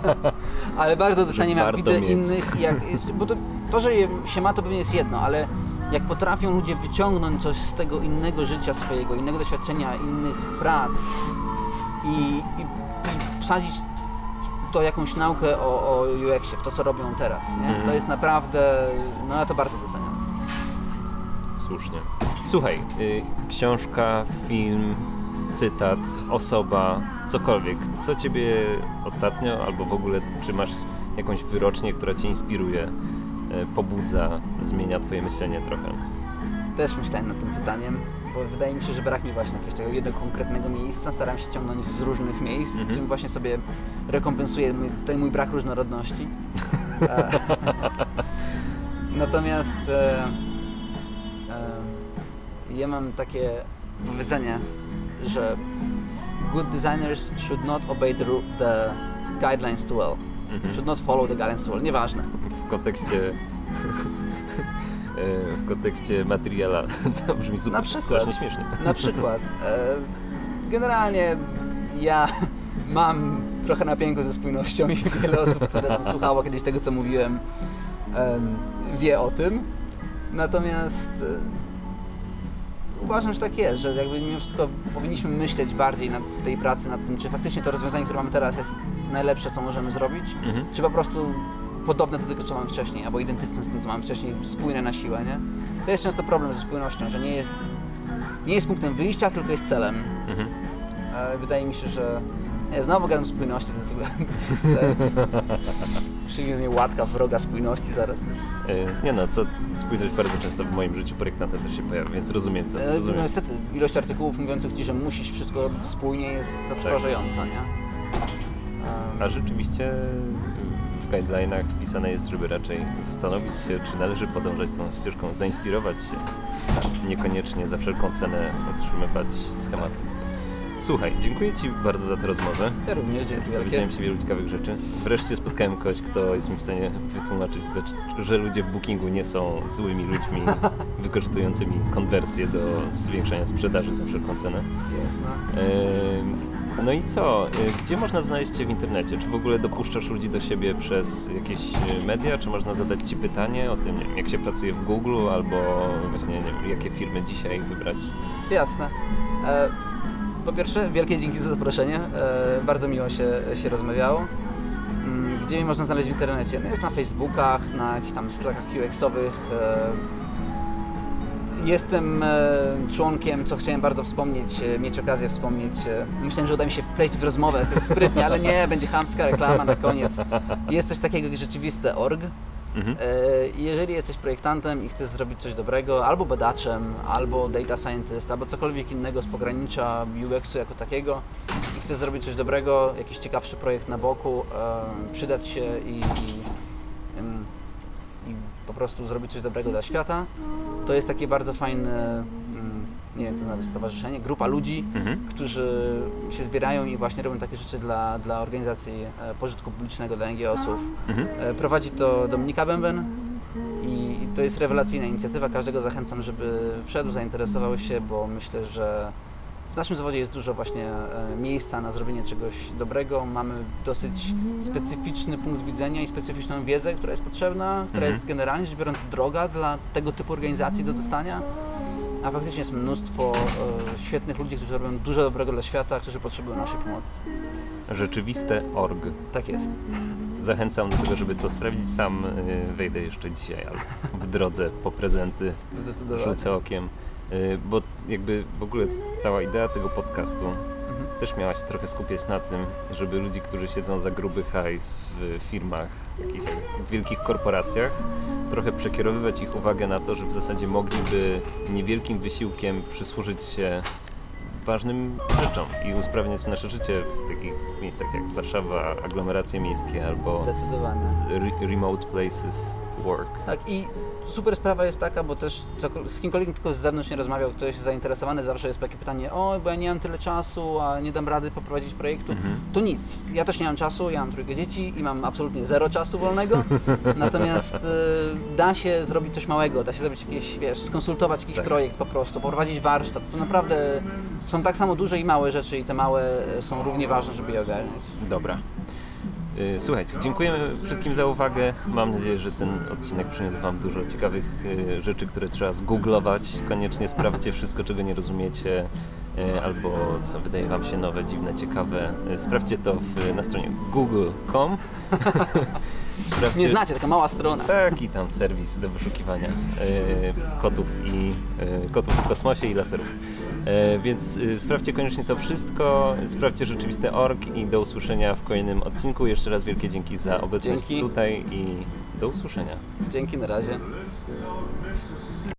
ale bardzo doceniam, jak widzę mieć. innych, jak, bo to, to, że się ma, to pewnie jest jedno, ale jak potrafią ludzie wyciągnąć coś z tego innego życia swojego, innego doświadczenia, innych prac i, i, i wsadzić to jakąś naukę o, o UX-ie, w to, co robią teraz, nie? Mhm. To jest naprawdę, no ja to bardzo doceniam. Słusznie. Słuchaj, y, książka, film, cytat, osoba, cokolwiek. Co ciebie ostatnio, albo w ogóle, czy masz jakąś wyrocznię, która cię inspiruje, y, pobudza, zmienia twoje myślenie trochę? Też myślałem nad tym pytaniem, bo wydaje mi się, że brak mi właśnie jakiegoś takiego jednego konkretnego miejsca. Staram się ciągnąć z różnych miejsc, Mhm. czym właśnie sobie rekompensuję mój, ten mój brak różnorodności. Natomiast e, e, ja mam takie powiedzenie, że good designers should not obey the, the guidelines too well. Mhm. Should not follow the guidelines too well. Nieważne. W kontekście... y, w kontekście materiala to brzmi Na super, przykład. strasznie śmiesznie. Na przykład, e, generalnie ja mam trochę napięku ze spójnością i wiele osób, które tam słuchało kiedyś tego, co mówiłem, em, wie o tym. Natomiast e, uważam, że tak jest, że jakby mimo wszystko powinniśmy myśleć bardziej nad, w tej pracy nad tym, czy faktycznie to rozwiązanie, które mamy teraz jest najlepsze, co możemy zrobić, Mhm. czy po prostu podobne do tego, co mamy wcześniej, albo identyczne z tym, co mamy wcześniej, spójne na siłę, nie? To jest często problem ze spójnością, że nie jest, nie jest punktem wyjścia, tylko jest celem. Mhm. E, Wydaje mi się, że nie, znowu gadam spójności, to w ogóle bez sensu. Przyjdzie mnie łatka wroga spójności zaraz. Y, Nie no, to spójność bardzo często w moim życiu projektanta też się pojawia, więc rozumiem to. E, No Rozumiem. niestety, ilość artykułów mówiących Ci, że musisz wszystko robić spójnie jest zatrważająca, nie? A rzeczywiście w guidelinach wpisane jest, żeby raczej zastanowić się, czy należy podążać tą ścieżką, zainspirować się, niekoniecznie za wszelką cenę otrzymywać schematy. Słuchaj, dziękuję Ci bardzo za tę rozmowę. Ja również, dzięki wielkie. Dowiedziałem się wielu ciekawych rzeczy. Wreszcie spotkałem kogoś, kto jest mi w stanie wytłumaczyć, że ludzie w bookingu nie są złymi ludźmi wykorzystującymi konwersję do zwiększania sprzedaży za wszelką cenę. Jasne. No i co? Y, Gdzie można znaleźć Cię w internecie? Czy w ogóle dopuszczasz ludzi do siebie przez jakieś y, media? Czy można zadać Ci pytanie o tym, jak się pracuje w Google, albo właśnie nie wiem, jakie firmy dzisiaj wybrać? Jasne. E, po pierwsze, wielkie dzięki za zaproszenie. E, bardzo miło się, się rozmawiało. Mm, Gdzie mnie można znaleźć w internecie? No jest na Facebookach, na jakichś tam slackach UX-owych. Jestem e, członkiem, co chciałem bardzo wspomnieć, e, mieć okazję wspomnieć. E, myślałem, że uda mi się wpleść w rozmowę jakoś sprytnie, ale nie, będzie chamska reklama na koniec. Jest coś takiego jak rzeczywiste org. Mhm. Jeżeli jesteś projektantem i chcesz zrobić coś dobrego, albo badaczem, albo data scientist, albo cokolwiek innego z pogranicza UX-u jako takiego i chcesz zrobić coś dobrego, jakiś ciekawszy projekt na boku, przydać się i, i po prostu zrobić coś dobrego dla świata, to jest takie bardzo fajne, mm, nie wiem, to nawet stowarzyszenie, grupa ludzi, Mhm. którzy się zbierają i właśnie robią takie rzeczy dla, dla organizacji e, pożytku publicznego, dla NGO-sów. Mhm. E, Prowadzi to Dominika Bęben i i to jest rewelacyjna inicjatywa. Każdego zachęcam, żeby wszedł, zainteresował się, bo myślę, że w naszym zawodzie jest dużo właśnie e, miejsca na zrobienie czegoś dobrego. Mamy dosyć specyficzny punkt widzenia i specyficzną wiedzę, która jest potrzebna, która Mhm. jest generalnie rzecz biorąc droga dla tego typu organizacji do dostania. A faktycznie jest mnóstwo e, świetnych ludzi, którzy robią dużo dobrego dla świata, którzy potrzebują naszej pomocy. Rzeczywiste org. Tak jest. Zachęcam do tego, żeby to sprawdzić. Sam y, wejdę jeszcze dzisiaj, albo w drodze po prezenty rzucę okiem. Y, Bo jakby w ogóle cała idea tego podcastu Mhm. też miała się trochę skupiać na tym, żeby ludzi, którzy siedzą za gruby hajs w firmach, takich w wielkich korporacjach, trochę przekierowywać ich uwagę na to, że w zasadzie mogliby niewielkim wysiłkiem przysłużyć się ważnym rzeczom i usprawniać nasze życie w takich miejscach jak Warszawa, aglomeracje miejskie albo Zdecydowanie. remote places to work. Tak i super sprawa jest taka, bo też z kimkolwiek tylko z zewnątrz nie rozmawiał, ktoś jest zainteresowany, zawsze jest takie pytanie, o, bo ja nie mam tyle czasu, a nie dam rady poprowadzić projektu. Mhm. To nic, ja też nie mam czasu, ja mam trójkę dzieci i mam absolutnie zero czasu wolnego, natomiast y, da się zrobić coś małego, da się zrobić jakieś, wiesz, skonsultować jakiś Tak. projekt po prostu, poprowadzić warsztat, to naprawdę są tak samo duże i małe rzeczy i te małe y, są równie ważne, żeby je ogarnąć. Dobra. Y, Słuchajcie, dziękujemy wszystkim za uwagę. Mam nadzieję, że ten odcinek przyniósł Wam dużo ciekawych y, rzeczy, które trzeba zgooglować. Koniecznie sprawdźcie wszystko, czego nie rozumiecie, y, albo co wydaje Wam się nowe, dziwne, ciekawe. Sprawdźcie to w, na stronie google.com. Sprawdźcie, Nie znacie, taka mała strona. Tak, i tam serwis do wyszukiwania e, kotów i e, kotów w kosmosie i laserów. E, więc e, sprawdźcie koniecznie to wszystko, sprawdźcie rzeczywiste org i do usłyszenia w kolejnym odcinku. Jeszcze raz wielkie dzięki za obecność Dzięki. tutaj i do usłyszenia. Dzięki, na razie.